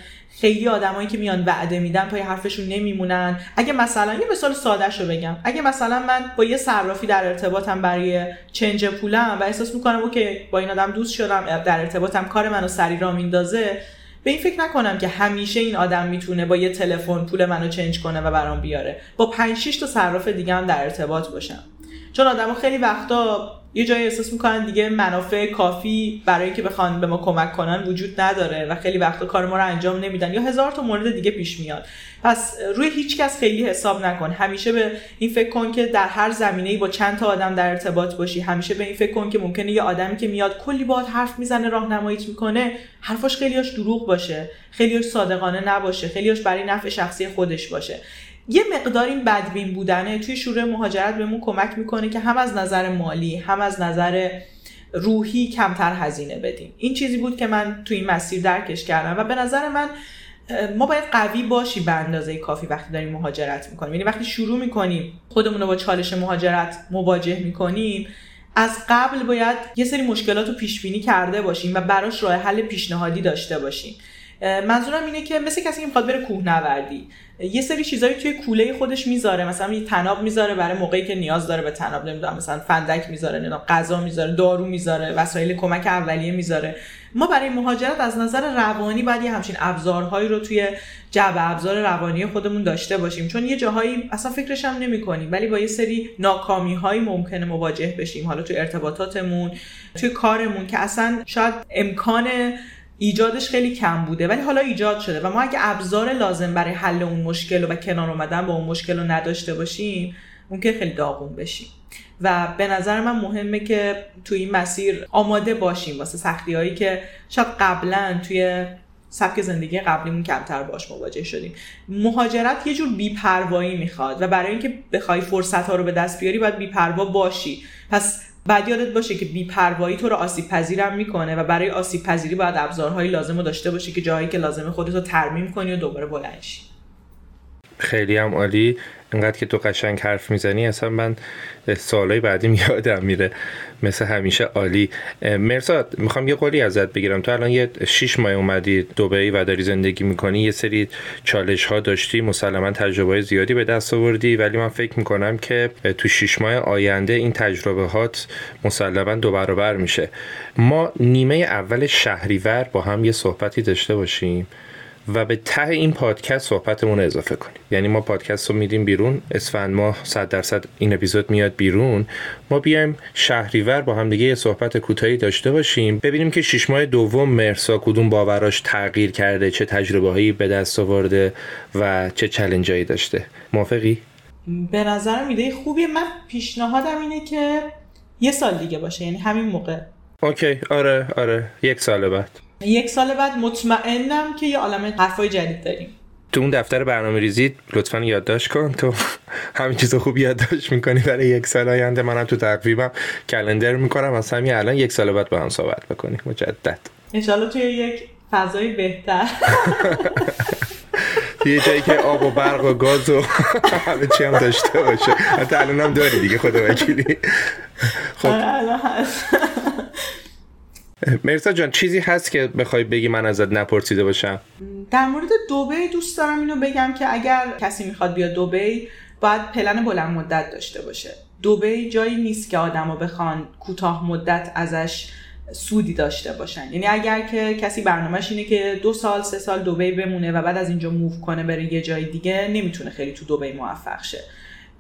خیلی آدمایی که میان وعده میدن پای حرفشون نمیمونن. اگه مثلا یه مثال ساده رو بگم. اگه مثلا من با یه صرافی در ارتباطم برای چنج پولم و احساس می‌کنم که با این آدم دوست شدم در ارتباطم کار منو سری را میندازه به این فکر نکنم که همیشه این آدم می‌تونه با یه تلفن پول منو چنج کنه و برام بیاره. با 5 6 تا صراف دیگه هم در ارتباط باشم. چون آدما خیلی وقتا یه جایی احساس می‌کنن دیگه منافع کافی برای اینکه بخوان به ما کمک کنن وجود نداره و خیلی وقتا کار ما رو انجام نمیدن. یا هزار تا مورد دیگه پیش میاد. پس روی هیچ کس خیلی حساب نکن. همیشه به این فکر کن که در هر زمینه ای با چند تا آدم در ارتباط باشی. همیشه به این فکر کن که ممکنه یه آدمی که میاد کلی باهات حرف می‌زنه راهنماییت می‌کنه حرفاش خیلیاش دروغ باشه خیلیاش صادقانه نباشه خیلیاش برای نفع شخصی خودش باشه. یه مقدار این بدبین بودنه توی شروع مهاجرت بهمون کمک می‌کنه که هم از نظر مالی هم از نظر روحی کمتر هزینه بدیم. این چیزی بود که من توی این مسیر درکش کردم و به نظر من ما باید قوی باشی به اندازه کافی وقتی داریم مهاجرت می‌کنیم. یعنی وقتی شروع می‌کنیم خودمون رو با چالش مهاجرت مواجه می‌کنیم از قبل باید یه سری مشکلات رو پیش بینی کرده باشیم و براش راه حل پیشنهادی داشته باشیم. منظورم اینه که مثل کسی که می‌خواد بره کوهنوردی یه سری چیزایی توی کوله خودش می‌ذاره مثلا یه تناب می‌ذاره برای موقعی که نیاز داره به تناب نمی‌دونم مثلا فندک می‌ذاره نه غذا می‌ذاره دارو می‌ذاره وسایل کمک اولیه می‌ذاره. ما برای مهاجرت از نظر روانی باید یه همچین ابزارهایی رو توی جعبه ابزار روانی خودمون داشته باشیم. چون یه جاهایی اصلا فکرش هم نمی کنیم ولی با یه سری ناکامی هایی ممکنه مواجه بشیم. حالا توی ارتباطاتمون توی کارمون که اصلا شاید امکان ایجادش خیلی کم بوده ولی حالا ایجاد شده. و ما اگه ابزار لازم برای حل اون مشکل و کنار اومدن با اون مشکل رو نداشته باشیم ممکن خیلی داغون بشیم. و به نظر من مهمه که توی این مسیر آماده باشیم واسه سختی هایی که شاید قبلا توی سبک زندگی قبلیمون کمتر باش مواجه شدیم. مهاجرت یه جور بیپروایی می‌خواد و برای اینکه بخوای فرصت ها رو به دست بیاری باید بیپروا باشی. پس بعد یادت باشه که بیپروایی تو رو آسیب پذیرم می‌کنه و برای آسیب پذیری باید ابزارهایی لازم رو داشته باشی که جایی که لازمه خودت رو ترمیم کنی و دوباره بلند خیلی هم عالی. اینقدر که تو قشنگ حرف می‌زنی اصلا من سالهای بعدی یادم میره. مثل همیشه عالی. مرساد می‌خوام یه قولی ازت بگیرم. تو الان یه شیش ماه اومدی دوبهی و داری زندگی می‌کنی. یه سری چالش ها داشتی مسلما تجربه زیادی به دست آوردی. ولی من فکر می‌کنم که تو شیش ماه آینده این تجربه هات مسلما دو برابر میشه. ما نیمه اول شهریور با هم یه صحبتی داشته باشیم. و به ته این پادکست صحبتمون رو اضافه کنیم. یعنی ما پادکست رو میدیم بیرون اسفند ماه 100 درصد این اپیزود میاد بیرون. ما بیایم شهریور با هم دیگه یه صحبت کوتاهی داشته باشیم ببینیم که شش ماه دوم مرسا کدوم باوراش تغییر کرده چه تجربه هایی به دست آورده و چه چلنجایی داشته. موافقی؟ به نظرم ایده خوبیه. من پیشنهادم اینه که یه سال دیگه باشه یعنی همین موقع. اوکی. آره آره. یک سال بعد. یک سال بعد مطمئنم که یه عالم حرفای جدید داریم. تو اون دفتر برنامه ریزی لطفا یادداشت کن. تو همین چیز خوب یادداشت می‌کنی برای یک سال آینده. منم تو تقویمم کلندر می‌کنم. از همین الان یک سال بعد با هم صحبت بکنیم. مجدد. انشالله توی یک فضای بهتر. یه جایی که آب و برق و گاز و همه چی هم داشته باشه. حتی الان هم داری دیگه خدا وکیلی. خب الان هست. مرسا جان چیزی هست که بخوای بگی من ازت نپرسیده باشم؟ در مورد دوبی دوست دارم اینو بگم که اگر کسی می‌خواد بیاد دوبی باید پلن بلند مدت داشته باشه. دوبی جایی نیست که آدما بخوان کوتاه مدت ازش سودی داشته باشن. یعنی اگر که کسی برنامهش اینه که دو سال سه سال دوبی بمونه و بعد از اینجا move کنه بره یه جای دیگه نمی‌تونه خیلی تو دوبی موفق شه.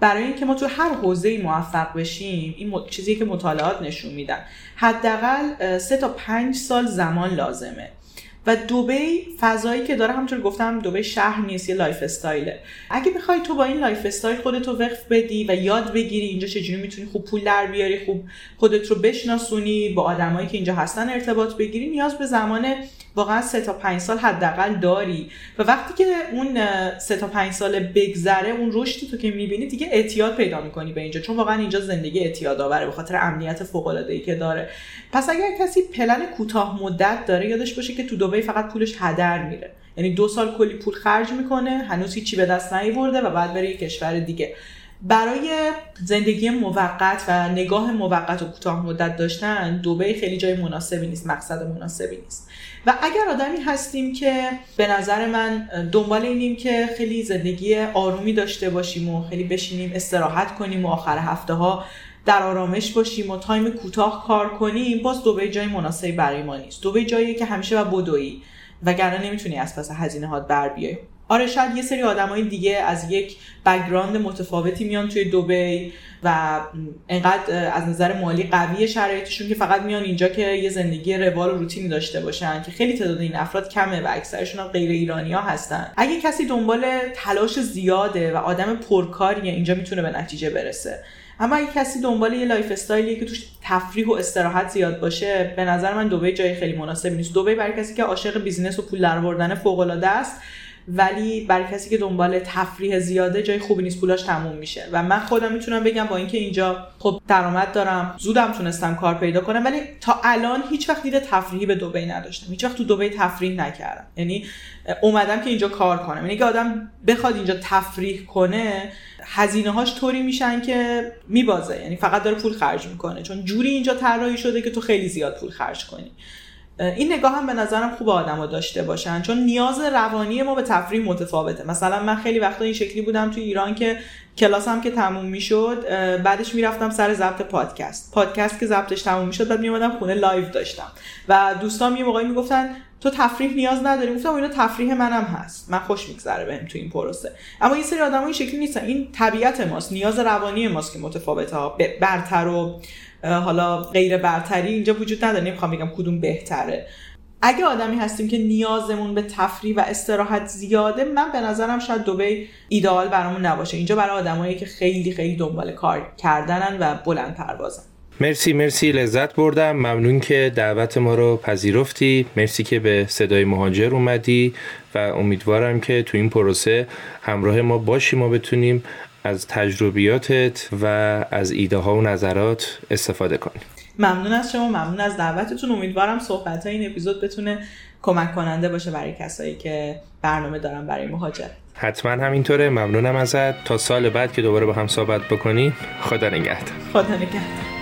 برای اینکه ما تو هر حوزه موفق بشیم این چیزی که مطالعات نشون میدن. حداقل سه تا پنج سال زمان لازمه. و دوبی فضایی که داره همونطور گفتم دوبی شهر نیست یه lifestyle ه. اگه بخوای تو با این lifestyle خودتو وقف بدی و یاد بگیری اینجا چجوری می‌تونی خوب پول در بیاری خوب خودت رو بشناسونی با آدمایی که اینجا هستن ارتباط بگیری نیاز به زمان واقعا سه تا پنج سال حداقل داری. و وقتی که اون سه تا پنج سال بگذره اون رشدی تو که می‌بینی دیگه اعتیاد پیدا می‌کنی به اینجا. چون واقعا اینجا زندگی اعتیاد آوره به خاطر امنیت فوق العاده ای که داره. پس اگر کسی پلن کوتاه مدت داره یادش باشه که تو دبی فقط پولش هدر میره. یعنی دو سال کلی پول خرج می‌کنه هنوز هیچی به دست نیورده و بعد بره یه کشور دیگه. برای زندگی موقت و نگاه موقت و کوتاه مدت داشتن دوبه خیلی جای مناسبی نیست مقصد مناسبی نیست. و اگر آدمی هستیم که به نظر من دنبال اینیم که خیلی زندگی آرومی داشته باشیم و خیلی بشینیم استراحت کنیم و آخر هفته ها در آرامش باشیم و تایم کوتاه کار کنیم باز دوبه جای مناسبی برای ما نیست. دوبه جایی که همیشه و بدویی وگرنه نمی‌تونی از پس هزینه هات بر بیای. آره شاید یه سری آدمای دیگه از یک background متفاوتی میان توی دوبی و انقدر از نظر مالی قوی شرایطشون که فقط میان اینجا که یه زندگی روال و روتینی داشته باشن که خیلی تعداد این افراد کمه و اکثرشون هم غیر ایرانی ها هستن. اگه کسی دنبال تلاش زیاده و آدم پرکاریه اینجا می‌تونه به نتیجه برسه. اما اگه کسی دنبال یه lifestyle ی که توش تفریح و استراحت زیاد باشه به نظر من دبی جای خیلی مناسبی نیست. دبی برای کسی که عاشق business و پول درآوردن فوق است ولی برای کسی که دنبال تفریح زیاده جای خوبی نیست پولاش تموم میشه. و من خودم می‌تونم بگم با اینکه اینجا خب درآمد دارم زودم تونستم کار پیدا کنم ولی تا الان هیچ وقت دید تفریحی به دبی نداشتم. هیچ وقت تو دبی تفریح نکردم. یعنی اومدم که اینجا کار کنم. یعنی که آدم بخواد اینجا تفریح کنه هزینه هاش طوری میشن که میبازه. یعنی فقط داره پول خرج می‌کنه. چون جوری اینجا طراحی شده که تو خیلی زیاد پول خرج کنی. این نگاه هم به نظرم خوب آدما داشته باشن. چون نیاز روانی ما به تفریح متفاوته. مثلا من خیلی وقتا این شکلی بودم تو ایران که کلاسم که تموم می‌شد بعدش می‌رفتم سر ضبط پادکست. پادکست که ضبطش تموم می‌شد بعد میومدم خونه live داشتم. و دوستان یه موقعی می‌گفتن تو تفریح نیاز نداری. گفتم اینا تفریح منم هست. من خوش میگذره بهم تو این پروسه. اما این سری آدمای این شکلی نیستن. این طبیعت ماست. نیاز روانی ماست که متفاوته برتر و حالا غیر برتری اینجا وجود نداره نمی‌خوام بگم کدوم بهتره. اگه آدمی هستیم که نیازمون به تفریح و استراحت زیاده من به نظرم شاید دوبی ایدئال برامون نباشه. اینجا برای آدمایی که خیلی خیلی دنبال کار کردنن و بلند پروازن. مرسی مرسی لذت بردم. ممنون که دعوت ما رو پذیرفتی. مرسی که به صدای مهاجر اومدی و امیدوارم که تو این پروسه همراه ما باشی. ما بتونیم از تجربیاتت و از ایده ها و نظرات استفاده کنیم ممنون از شما ممنون از دعوتتون. امیدوارم صحبت های این اپیزود بتونه کمک کننده باشه برای کسایی که برنامه دارن برای مهاجرت. حتما همینطوره. ممنونم ازت. تا سال بعد که دوباره با هم صحبت بکنیم خدا نگهدار. خدا نگهدار.